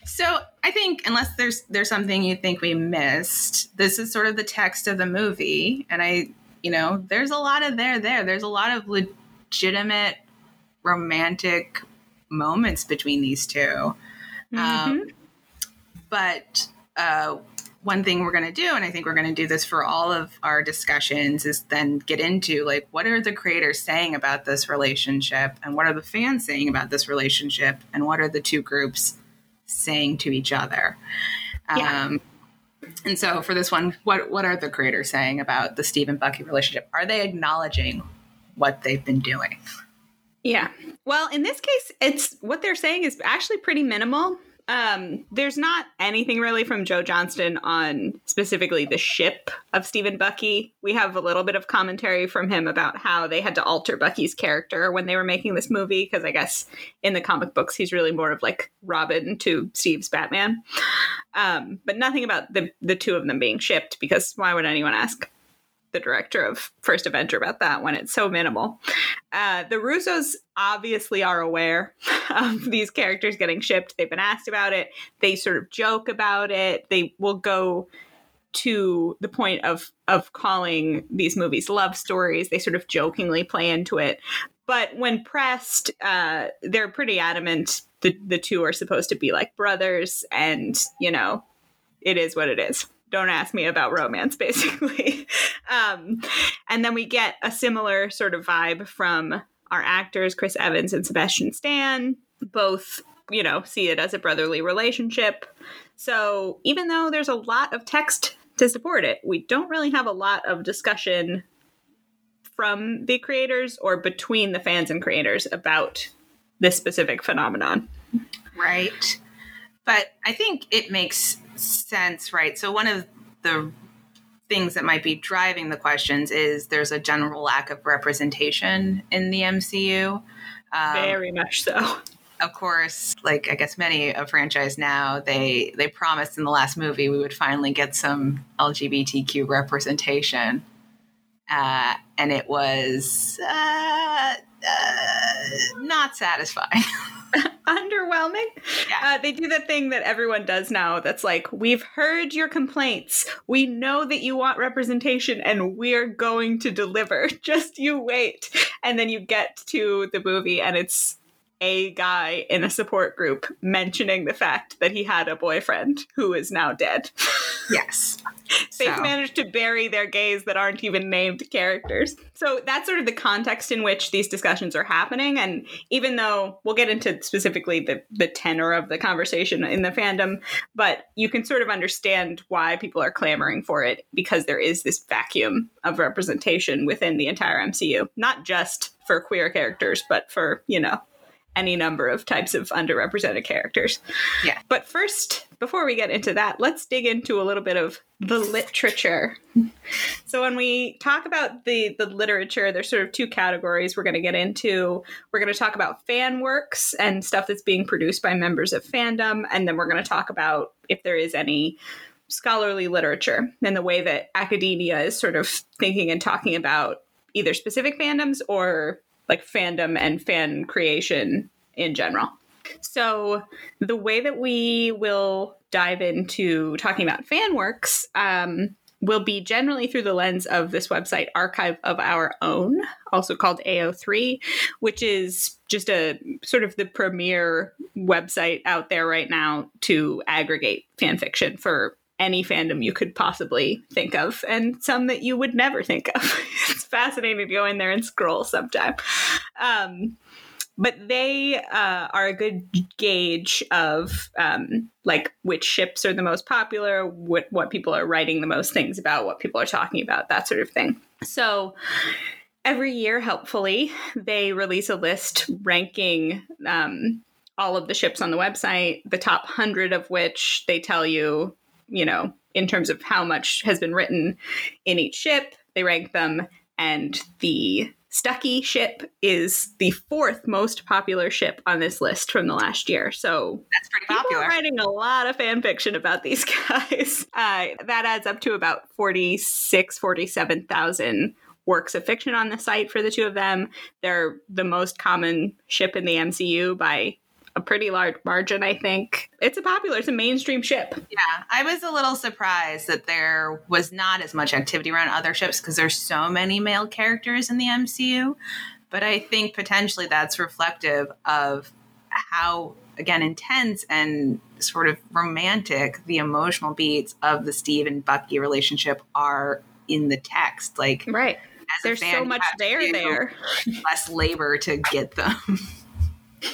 So I think unless there's there's something you think we missed, this is sort of the text of the movie. And I, you know, there's a lot of there there. There's a lot of legitimate romantic moments between these 2 mm-hmm. um, but uh, one thing we're going to do, and I think we're going to do this for all of our discussions, is then get into like what are the creators saying about this relationship, and what are the fans saying about this relationship, and what are the two groups saying to each other. Yeah. Um, and so for this one, what what are the creators saying about the Steve and Bucky relationship? Are they acknowledging what they've been doing? Yeah. Well, in this case, it's what they're saying is actually pretty minimal. Um, there's not anything really from Joe Johnston on specifically the ship of Steve and Bucky. We have a little bit of commentary from him about how they had to alter Bucky's character when they were making this movie, because I guess in the comic books he's really more of like Robin to Steve's Batman. Um, but nothing about the the two of them being shipped, because why would anyone ask? The director of First Avenger about that when it's so minimal. Uh, the Russos obviously are aware [LAUGHS] of these characters getting shipped. They've been asked about it. They sort of joke about it. They will go to the point of of calling these movies love stories. They sort of jokingly play into it. But when pressed, uh, they're pretty adamant the the two are supposed to be like brothers, and you know, it is what it is don't ask me about romance [LAUGHS] basically um, and then we get a similar sort of vibe from our actors chris evans and sebastian stan. Both you know see it as a brotherly relationship. So even though there's a lot of text to support it we don't really have a lot of discussion from the creators or between the fans and creators about this specific phenomenon. Right. But i think it makes sense, right? So one of the things that might be driving the questions is there's a general lack of representation in the MCU. Um, Very much so. of course, like I guess many a franchise now, they they promised in the last movie we would finally get some LGBTQ representation, uh, and it was uh, uh, not satisfying. [LAUGHS] underwhelming. Yeah. Uh, they do the thing that everyone does now that's like, we've heard your complaints. We know that you want representation and we're going to deliver. [LAUGHS] Just you wait. And then you get to the movie and it's a guy in a support group mentioning the fact that he had a boyfriend who is now dead. [LAUGHS] Yes. They've so. managed to bury their gays that aren't even named characters. So that's sort of the context in which these discussions are happening. And even though we'll get into specifically the, the tenor of the conversation in the fandom, but you can sort of understand why people are clamoring for it because there is this vacuum of representation within the entire MCU, not just for queer characters, but for, you know, any number of types of underrepresented characters. Yeah. But first, before we get into that, let's dig into a little bit of the literature. so when we talk about the the literature, there's sort of two categories we're going to get into. We're going to talk about fan works and stuff that's being produced by members of fandom, and then we're going to talk about if there is any scholarly literature and the way that academia is sort of thinking and talking about either specific fandoms or like fandom and fan creation in general. So, the way that we will dive into talking about fan works um, will be generally through the lens of this website, Archive of Our Own, also called AO3, which is just a sort of the premier website out there right now to aggregate fan fiction for any fandom you could possibly think of, and some that you would never think of. [LAUGHS] it's fascinating to go in there and scroll sometime. Um, but they uh, are a good gauge of um, like which ships are the most popular, what what people are writing the most things about, what people are talking about, that sort of thing. So every year, helpfully, they release a list ranking um, all of the ships on the website, the top hundred of which they tell you you know, in terms of how much has been written in each ship. They rank them, and the Stucky ship is the fourth most popular ship on this list from the last year. So that's pretty popular. writing a lot of fan fiction about these [LAUGHS] guys. Uh, that adds up to about 46, 47,000 works of fiction on the site for the two of them. They're the most common ship in the MCU by pretty large margin, I think. It's a popular, it's a mainstream ship. Yeah, I was a little surprised that there was not as much activity around other ships because there's so many male characters in the MCU. But I think potentially that's reflective of how, again, intense and sort of romantic the emotional beats of the Steve and Bucky relationship are in the text. Like, right. There's so much there there. Less labor to get them. [LAUGHS]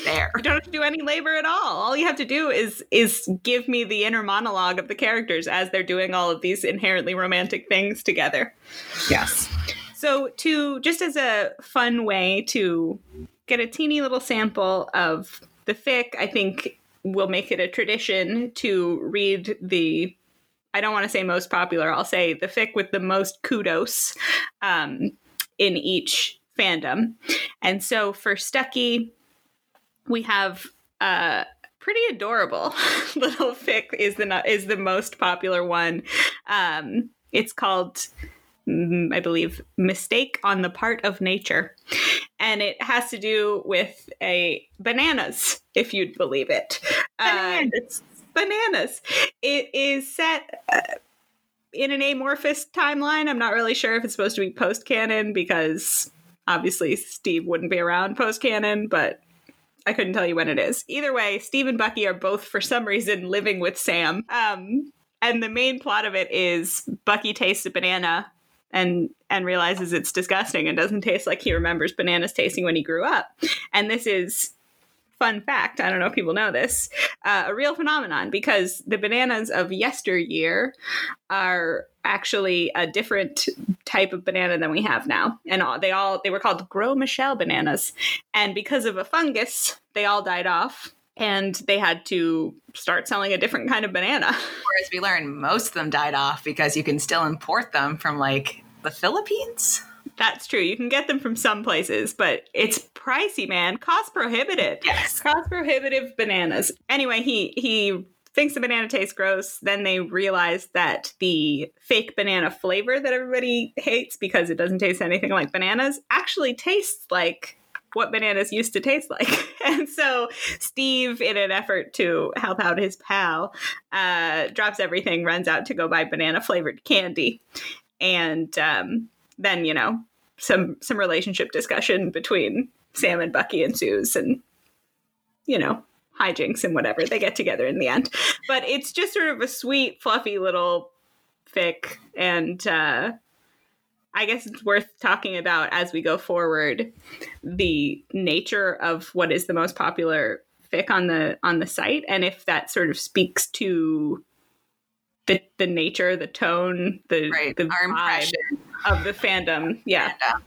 there. You don't have to do any labor at all. All you have to do is is give me the inner monologue of the characters as they're doing all of these inherently romantic things together. Yes. So to just as a fun way to get a teeny little sample of the fic, I think we'll make it a tradition to read the I don't want to say most popular, I'll say the fic with the most kudos um, in each fandom. And so for Stucky, we have uh pretty adorable [LAUGHS] little fic is the is the most popular one. Um, it's called, mm, I believe, "Mistake on the Part of Nature," and it has to do with a bananas, if you'd believe it. Uh, bananas. It is set. Uh, in an amorphous timeline. I'm not really sure if it's supposed to be post canon because obviously Steve wouldn't be around post canon, but I couldn't tell you when it is. Either way, Steve and Bucky are both, for some reason, living with Sam. Um, and the main plot of it is Bucky tastes a banana and and realizes it's disgusting and doesn't taste like he remembers bananas tasting when he grew up. And this is fun fact. I don't know if people know this. Uh, a real phenomenon because the bananas of yesteryear are actually a different type of banana than we have now and all, they all they were called gros michel bananas and because of a fungus they all died off and they had to start selling a different kind of banana whereas we learned most of them died off because you can still import them from like the philippines That's true. You can get them from some places, but it's pricey, man. Cost prohibitive. Yes. Cost prohibitive bananas. Anyway, he he thinks the banana tastes gross. Then they realize that the fake banana flavor that everybody hates because it doesn't taste anything like bananas actually tastes like what bananas used to taste like. [LAUGHS] and so Steve, in an effort to help out his pal, uh, drops everything, runs out to go buy banana flavored candy. And um, then, you know, some some relationship discussion between Sam and Bucky ensues and you know, hijinks and whatever. They get together in the end. But it's just sort of a sweet, fluffy little fic and uh I guess it's worth talking about as we go forward the nature of what is the most popular fic on the on the site and if that sort of speaks to the the nature, the tone, the Right. the Our vibe impression. of the fandom. Yeah. And, uh,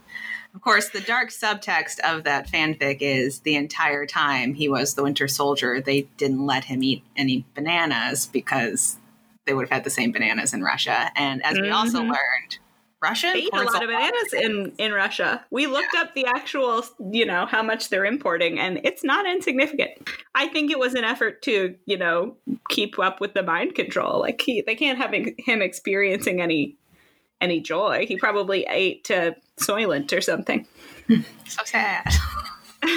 of course, the dark subtext of that fanfic is the entire time he was the Winter Soldier, they didn't let him eat any bananas because they would have had the same bananas in Russia. And as we also Mhm. learned, Russia They eat a lot of bananas in, in Russia. We looked up the actual, you know, how much they're importing, and it's not insignificant. I think it was an effort to, you know, keep up with the mind control. Like he, they can't have him experiencing any any joy. He probably ate uh, Soylent or something. [LAUGHS] So sad. [LAUGHS]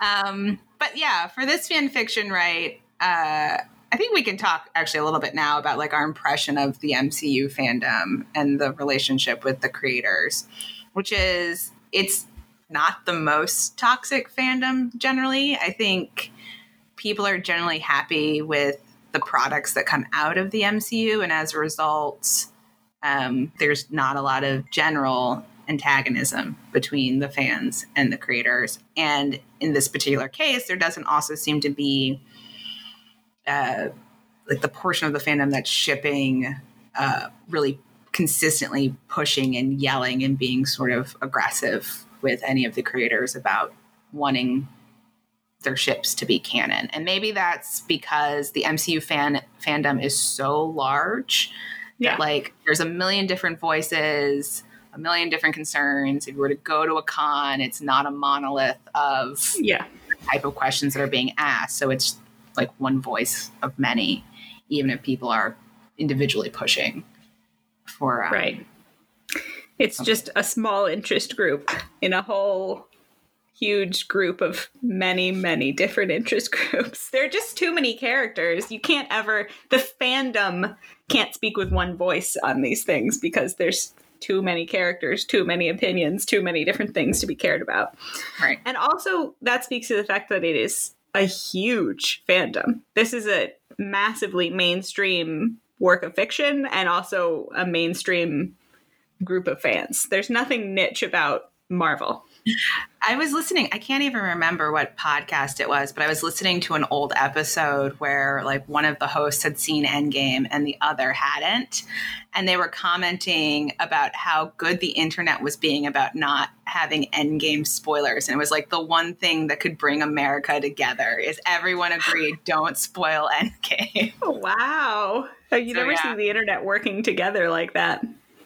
um, but yeah, for this fan fiction, right? Uh, I think we can talk actually a little bit now about like our impression of the MCU fandom and the relationship with the creators, which is it's not the most toxic fandom generally. I think people are generally happy with the products that come out of the MCU, and as a result, um, there's not a lot of general antagonism between the fans and the creators. And in this particular case, there doesn't also seem to be uh, like the portion of the fandom that's shipping uh, really consistently pushing and yelling and being sort of aggressive with any of the creators about wanting their ships to be canon. And maybe that's because the MCU fan fandom is so large Yeah. that like there's a million different voices, a million different concerns. If you were to go to a con, it's not a monolith of Yeah. type of questions that are being asked. So it's like one voice of many, even if people are individually pushing for um, Right. It's just a small interest group in a whole huge group of many, many different interest [LAUGHS] groups. There are just too many characters. You can't ever, the fandom can't speak with one voice on these things because there's too many characters, too many opinions, too many different things to be cared about. Right. And also, that speaks to the fact that it is a huge fandom. This is a massively mainstream work of fiction and also a mainstream group of fans. There's nothing niche about Marvel. I was listening, I can't even remember what podcast it was, but I was listening to an old episode where like one of the hosts had seen Endgame and the other hadn't. And they were commenting about how good the internet was being about not having Endgame spoilers. And it was like the one thing that could bring America together is everyone agreed [LAUGHS] don't spoil Endgame. [LAUGHS] Oh, wow. You So, never yeah. see the internet working together like that.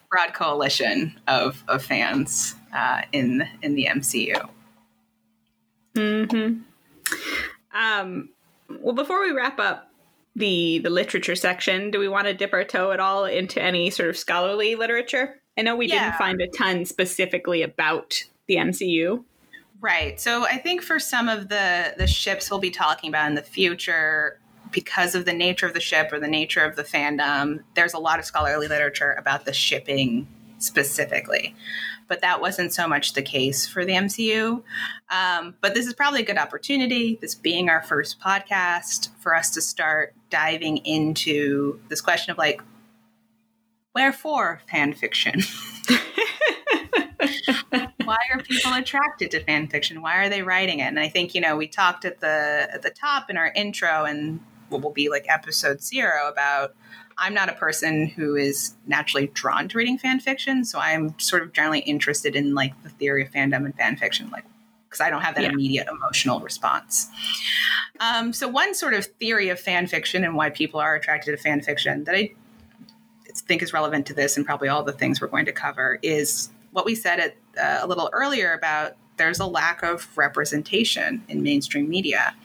Broad coalition of, of fans uh, in in the MCU. hmm Um, well, before we wrap up the the literature section, do we want to dip our toe at all into any sort of scholarly literature? I know we Yeah. didn't find a ton specifically about the MCU. Right. So I think for some of the the ships we'll be talking about in the future, because of the nature of the ship or the nature of the fandom, there's a lot of scholarly literature about the shipping specifically. But that wasn't so much the case for the MCU. Um, but this is probably a good opportunity, this being our first podcast, for us to start diving into this question of like, wherefore fan fiction? [LAUGHS] why are people attracted to fan fiction? Why are they writing it? And I think you know we talked at the at the top in our intro and what will be like episode zero about I'm not a person who is naturally drawn to reading fan fiction, so I'm sort of generally interested in like the theory of fandom and fan fiction, like because I don't have that Yeah. immediate emotional response. Um, so one sort of theory of fan fiction and why people are attracted to fan fiction that I think is relevant to this and probably all the things we're going to cover is what we said at, uh, a little earlier about there's a lack of representation in mainstream media.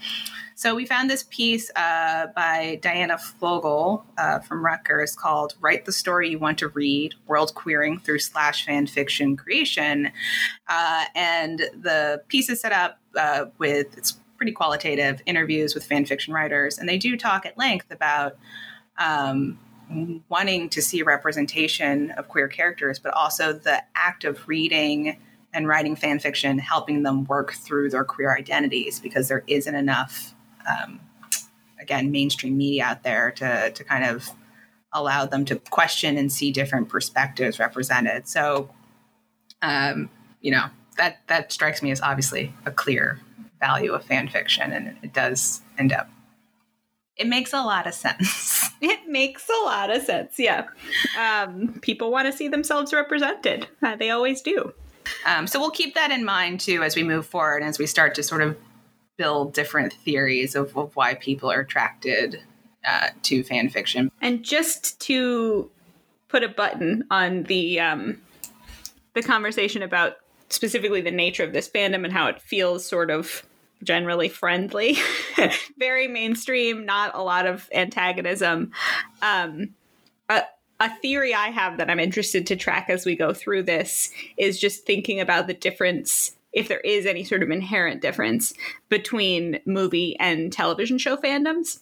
So we found this piece uh, by Diana Floegel uh, from Rutgers called "Write the Story You Want to Read: World Queering Through Slash Fan Fiction Creation," uh, and the piece is set up uh, with it's pretty qualitative interviews with fan fiction writers, and they do talk at length about. Um, wanting to see representation of queer characters, but also the act of reading and writing fan fiction helping them work through their queer identities because there isn't enough um, again mainstream media out there to to kind of allow them to question and see different perspectives represented. So, um, you know that that strikes me as obviously a clear value of fan fiction, and it does end up. It makes a lot of sense. [LAUGHS] It makes a lot of sense. Yeah, um, people want to see themselves represented. Uh, they always do. Um, so we'll keep that in mind too as we move forward, as we start to sort of build different theories of, of why people are attracted uh, to fan fiction. And just to put a button on the um, the conversation about specifically the nature of this fandom and how it feels sort of generally friendly, [LAUGHS] very mainstream, not a lot of antagonism. Um, a, a theory I have that I'm interested to track as we go through this is just thinking about the difference if there is any sort of inherent difference between movie and television show fandoms.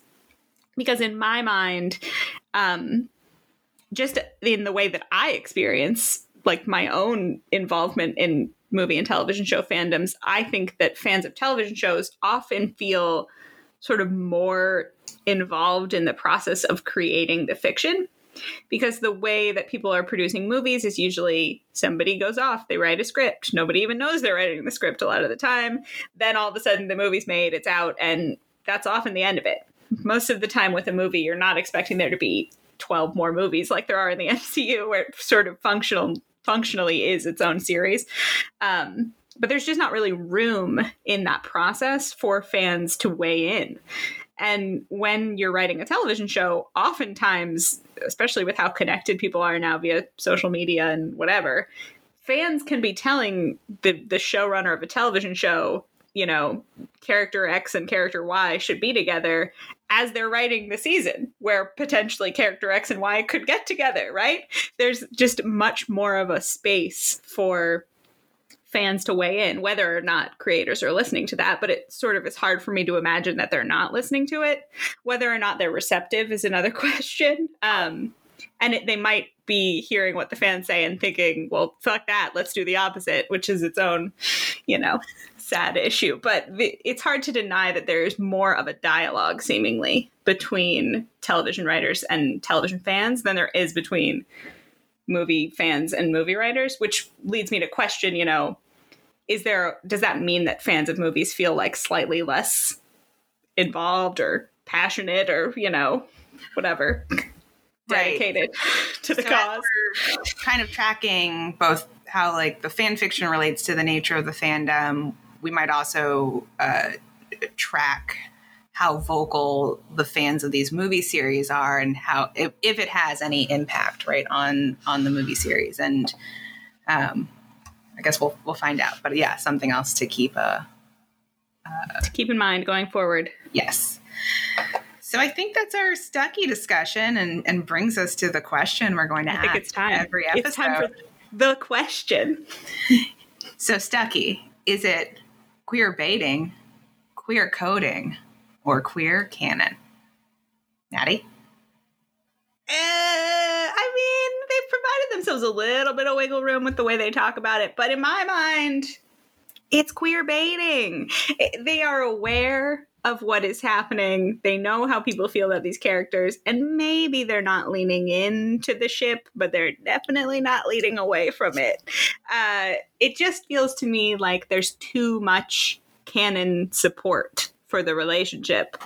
Because in my mind, um, just in the way that I experience like my own involvement in movie and television show fandoms, I think that fans of television shows often feel sort of more involved in the process of creating the fiction because the way that people are producing movies is usually somebody goes off, they write a script, nobody even knows they're writing the script a lot of the time. Then all of a sudden the movie's made, it's out, and that's often the end of it. Most of the time with a movie, you're not expecting there to be 12 more movies like there are in the [LAUGHS] MCU, where it sort of functional functionally is its own series. Um, but there's just not really room in that process for fans to weigh in. And when you're writing a television show, oftentimes, especially with how connected people are now via social media and whatever, fans can be telling the, the showrunner of a television show, you know, character X and character Y should be together as they're writing the season, where potentially character X and Y could get together, right? There's just much more of a space for fans to weigh in whether or not creators are listening to that but it sort of is hard for me to imagine that they're not listening to it. Whether or not they're receptive is another [LAUGHS] question. Um, and it, they might be hearing what the fans say and thinking well fuck that let's do the opposite which is its own you know sad issue. But it's hard to deny that there's more of a dialogue seemingly between television writers and television fans than there is between movie fans and movie writers, which leads me to question, you know, is there does that mean that fans of movies feel like slightly less involved or passionate or, you know, whatever [LAUGHS] dedicated right. [LAUGHS] to the so cause? kind of tracking both how like the fan fiction relates to the nature of the fandom. We might also uh, track how vocal the fans of these movie series are and how if, if it has any impact right on on the movie series and um i guess we'll we'll find out but yeah something else to keep uh, uh to keep in mind going forward yes so I think that's our Stucky discussion and, and brings us to the question we're going to I ask think it's time. every episode. It's time for the question. [LAUGHS] so Stucky, is it queer baiting, queer coding, or queer canon. Natty? Uh, I mean, they've provided themselves a little bit of wiggle room with the way they talk about it, but in my mind, it's queer baiting. They are aware of what is happening. They know how people feel about these characters, and maybe they're not leaning into the ship, but they're definitely not leading away from it. Uh, it just feels to me like there's too much canon support for the relationship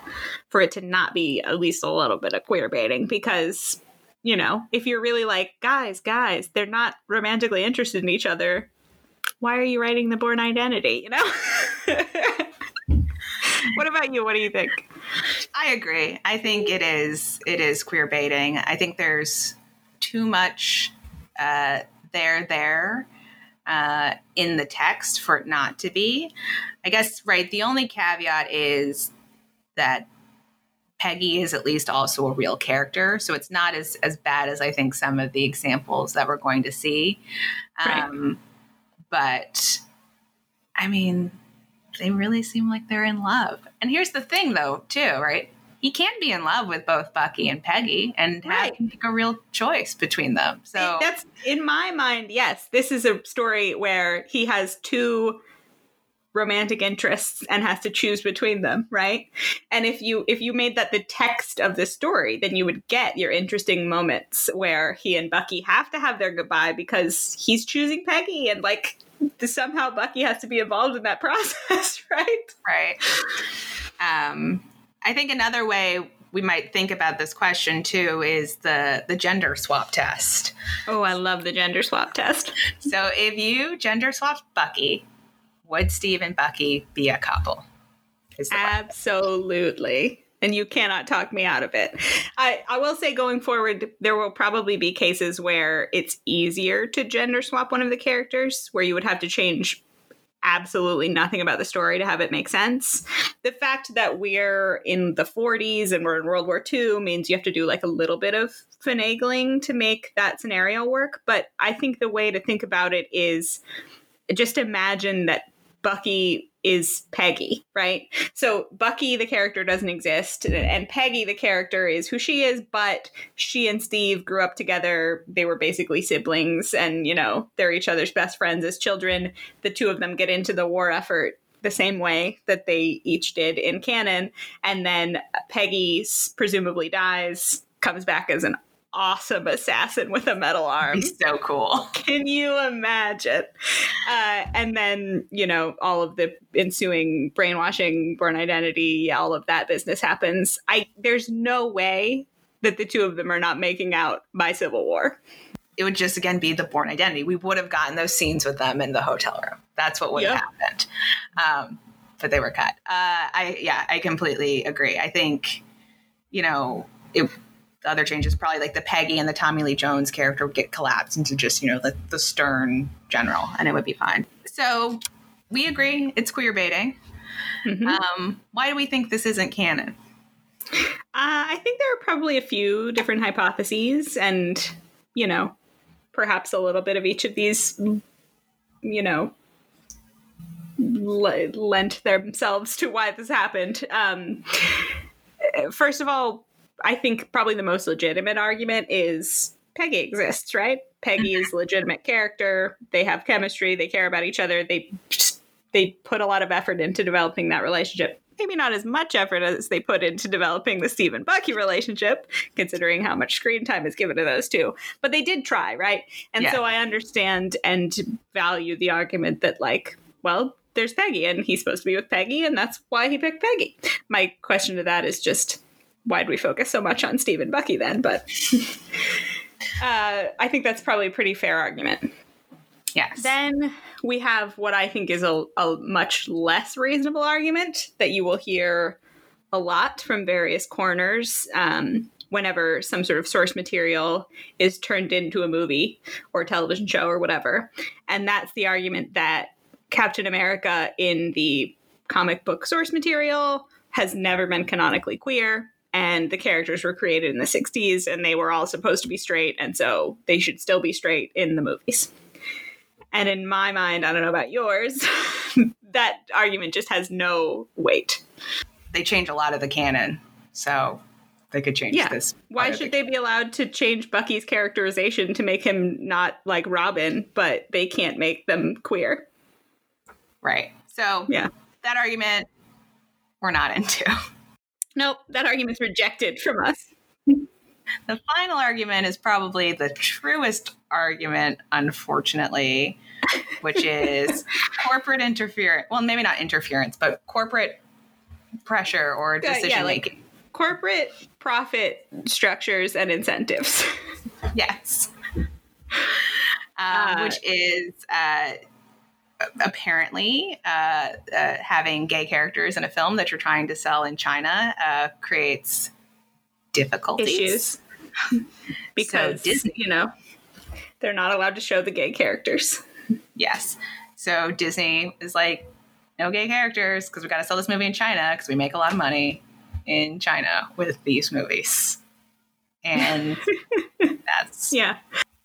for it to not be at least a little bit of queer baiting because you know if you're really like guys guys they're not romantically interested in each other why are you writing the Bourne Identity? You know? [LAUGHS] What about you? What do you think? I agree. I think it is it is queer baiting. I think there's too much uh, there there uh, in the text for it not to be. I guess right. The only caveat is that Peggy is at least also a real character, so it's not as as bad as I think some of the examples that we're going to see. Um, right. But I mean, they really seem like they're in love. And here's the thing, though, too, right? He can be in love with both Bucky and Peggy and right. have a real choice between them. So that's in my mind, yes. This is a story where he has two romantic interests and has to choose between them right and if you if you made that the text of the story then you would get your interesting moments where he and bucky have to have their goodbye because he's choosing peggy and like somehow bucky has to be involved in that [LAUGHS] process right right um i think another way we might think about this question too is the the gender swap test. Oh, I love the gender swap test. [LAUGHS] So if you gender swapped Bucky would Steve and Bucky be a couple? Absolutely. And you cannot talk me out of it. I, I will say going forward, there will probably be cases where it's easier to gender swap one of the characters, where you would have to change absolutely nothing about the story to have it make sense. The fact that we're in the 40s and we're in World War II means you have to do like a little bit of finagling to make that scenario work. But I think the way to think about it is just imagine that Bucky is Peggy, right? So Bucky, the character, doesn't exist, and Peggy, the character, is who she is, but she and Steve grew up together. They were basically siblings, and, you know, they're each other's best friends as children. The two of them get into the war effort the same way that they each did in canon, and then Peggy presumably dies, comes back as an awesome assassin with a metal arm. He's so cool. Can you imagine? Uh, and then, you know, all of the ensuing brainwashing, Bourne Identity, all of that business happens. I there's no way that the two of them are not making out by Civil War. It would just again be the Bourne Identity. We would have gotten those scenes with them in the hotel room. That's what would yep. have happened. Um, but they were cut. Uh, I yeah, I completely agree. I think, you know, it the other changes probably like the Peggy and the Tommy Lee Jones character would get collapsed into just you know the, the stern general, and it would be fine. So we agree it's queer baiting. Mm-hmm. Um, why do we think this isn't canon? Uh, I think there are probably a few different hypotheses, and you know, perhaps a little bit of each of these, you know, l- lent themselves to why this happened. Um, first of all, I think probably the most legitimate argument is Peggy exists, right? Peggy is a legitimate character. They have chemistry. They care about each other. They just, they put a lot of effort into developing that relationship. Maybe not as much effort as they put into developing the Steve and Bucky relationship, considering how much screen time is given to those two. But they did try, right? And yeah. so I understand and value the argument that, like, well, there's Peggy, and he's supposed to be with Peggy, and that's why he picked Peggy. My question to that is just why'd we focus so much on Steve and Bucky then? But [LAUGHS] uh, I think that's probably a pretty fair argument. Yes. Then we have what I think is a, a much less reasonable argument that you will hear a lot from various corners um, whenever some sort of source material is turned into a movie or television show or whatever. And that's the argument that Captain America in the comic book source material has never been canonically queer and the characters were created in the 60s and they were all supposed to be straight and so they should still be straight in the movies. And in my mind i don't know about yours [LAUGHS] that argument just has no weight. They change a lot of the canon so they could change yeah. this why should the they be allowed to change bucky's characterization to make him not like robin but they can't make them queer? Right. So yeah. that argument we're not into [LAUGHS] Nope, that argument's rejected from us. [LAUGHS] the final argument is probably the truest argument, unfortunately, which [LAUGHS] is corporate interference. Well, maybe not interference, but corporate pressure or decision yeah, like making. Corporate profit structures and incentives. [LAUGHS] yes. Um, uh, which is uh, apparently uh, uh, having gay characters in a film that you're trying to sell in China uh, creates difficulties. Issues. [LAUGHS] because So Disney- you know they're not allowed to show the gay characters. Yes. So Disney is like, no gay characters because we got to sell this movie in China because we make a lot of money in China with these movies. And [LAUGHS] that's Yeah,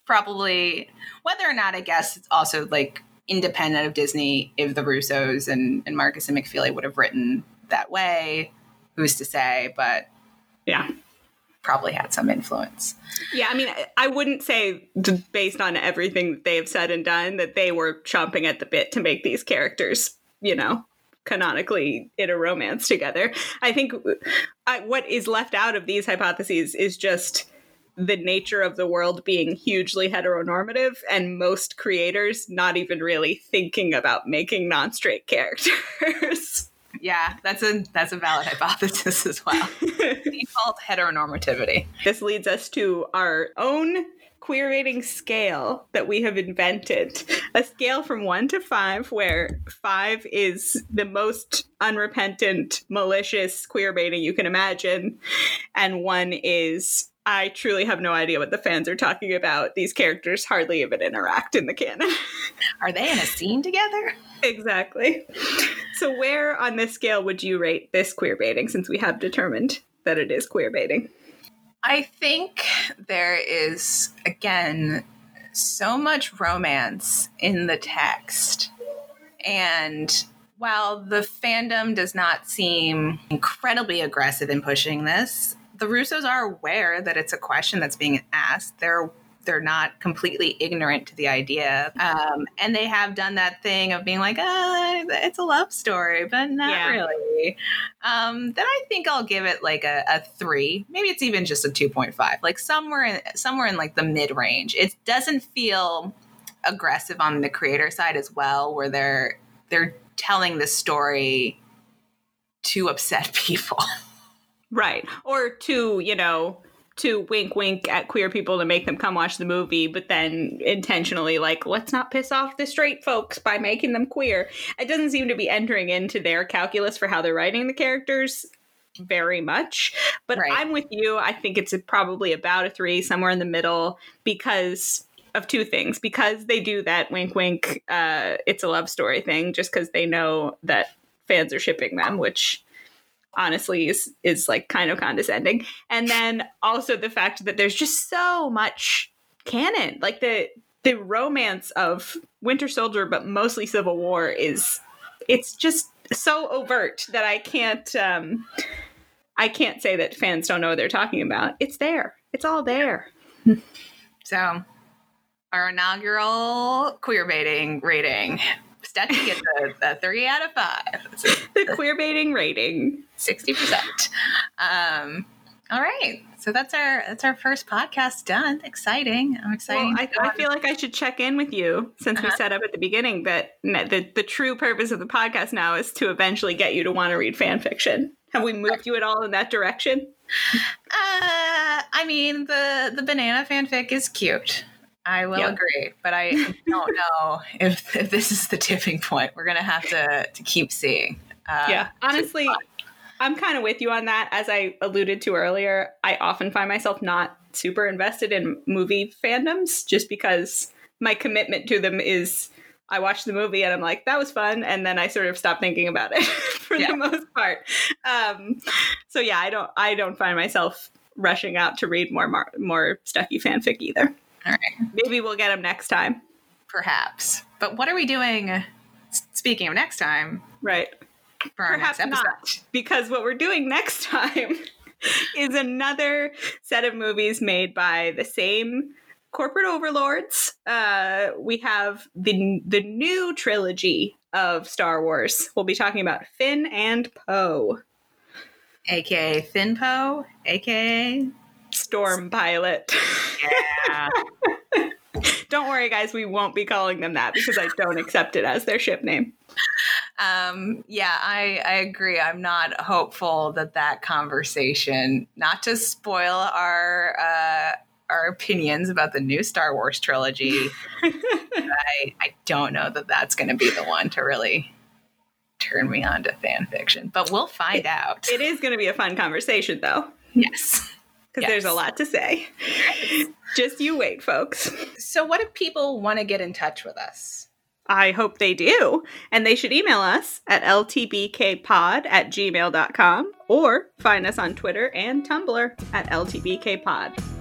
probably whether or not I guess it's also like independent of Disney if the Russos and, and Markus and McFeely would have written that way. Who's to say? But yeah. probably had some influence. Yeah, I mean, I- wouldn't say, based on everything that they have said and done, that they were chomping at the bit to make these characters, you know, canonically in a romance together. I think I, what is left out of these hypotheses is just the nature of the world being hugely heteronormative and most creators not even really thinking about making non-straight characters. [LAUGHS] Yeah, that's a that's a valid hypothesis as well. [LAUGHS] Default heteronormativity. This leads us to our own queer rating scale that we have invented a scale from one to five, where five is the most unrepentant, malicious queer baiting you can imagine, and one is. I truly have no idea what the fans are talking about. These characters hardly even interact in the canon. [LAUGHS] Are they in a scene together? exactly. So, where on this scale would you rate this queer baiting since we have determined that it is queer baiting? I think there is again so much romance in the text. And while the fandom does not seem incredibly aggressive in pushing this, the Russos are aware that it's a question that's being asked. They're they're not completely ignorant to the idea, um, and they have done that thing of being like, uh, "It's a love story, but not Yeah. really." Um, then I think I'll give it like a, a three. Maybe it's even just a two point five, like somewhere in somewhere in like the mid range. It doesn't feel aggressive on the creator side as well, where they're they're telling the story to upset [LAUGHS] people. Right. Or to, you know, to wink wink at queer people to make them come watch the movie, but then intentionally like, let's not piss off the straight folks by making them queer. It doesn't seem to be entering into their calculus for how they're writing the characters very much. But Right. I'm with you. I think it's a, probably about a three, somewhere in the middle, because of two things. Because they do that wink wink, uh, it's a love story thing, just because they know that fans are shipping them, which honestly is is like kind of condescending. And then also the fact that there's just so much canon. Like the the romance of winter soldier but mostly civil war is it's just so overt that i can't um i can't say that fans don't know what they're talking about. It's there. It's all there. So, our inaugural queer baiting rating. Stucky gets a, a three out of five. [LAUGHS] The queer baiting rating 60%. Um, all right. So that's our that's our first podcast done. Exciting. I'm excited. Well, I, I feel like I should check in with you since we Uh-huh. set up at the beginning that the, the true purpose of the podcast now is to eventually get you to want to read fan fiction. Have we moved you at all in that direction? Uh, I mean, the the banana fanfic is cute. I will Yep. agree, but I don't know [LAUGHS] if, if this is the tipping point. We're gonna have to to keep seeing. Uh, yeah, honestly, I'm kind of with you on that. As I alluded to earlier, I often find myself not super invested in movie fandoms just because my commitment to them is I watch the movie and I'm like, that was fun. And then I sort of stop thinking about it [LAUGHS] for Yeah. the most part. Um, so yeah, I don't, I don't find myself rushing out to read more, more, more Stucky fanfic either. All right, Maybe we'll get them next time. perhaps. But what are we doing? Speaking of next time, Right. for our Perhaps next episode. not, because what we're doing next [LAUGHS] time is another set of movies made by the same corporate overlords. Uh, we have the the new trilogy of Star Wars. We'll be talking about Finn and Poe, aka Finpo, aka Storm Pilot. yeah. [LAUGHS] don't worry, guys, we won't be calling them that because I don't accept it as their ship name. um, yeah, I I agree. I'm not hopeful that that conversation, not to spoil our uh, our opinions about the new Star Wars trilogy, [LAUGHS] I I don't know that that's going to be the one to really turn me on to fan fiction. But we'll find out. It is going to be a fun conversation, though. yes. Because yes. there's a lot to say. [LAUGHS] Just you wait, folks. So, what if people want to get in touch with us? I hope they do. And they should email us at ltbkpod at gmail.com or find us on Twitter and Tumblr at ltbkpod.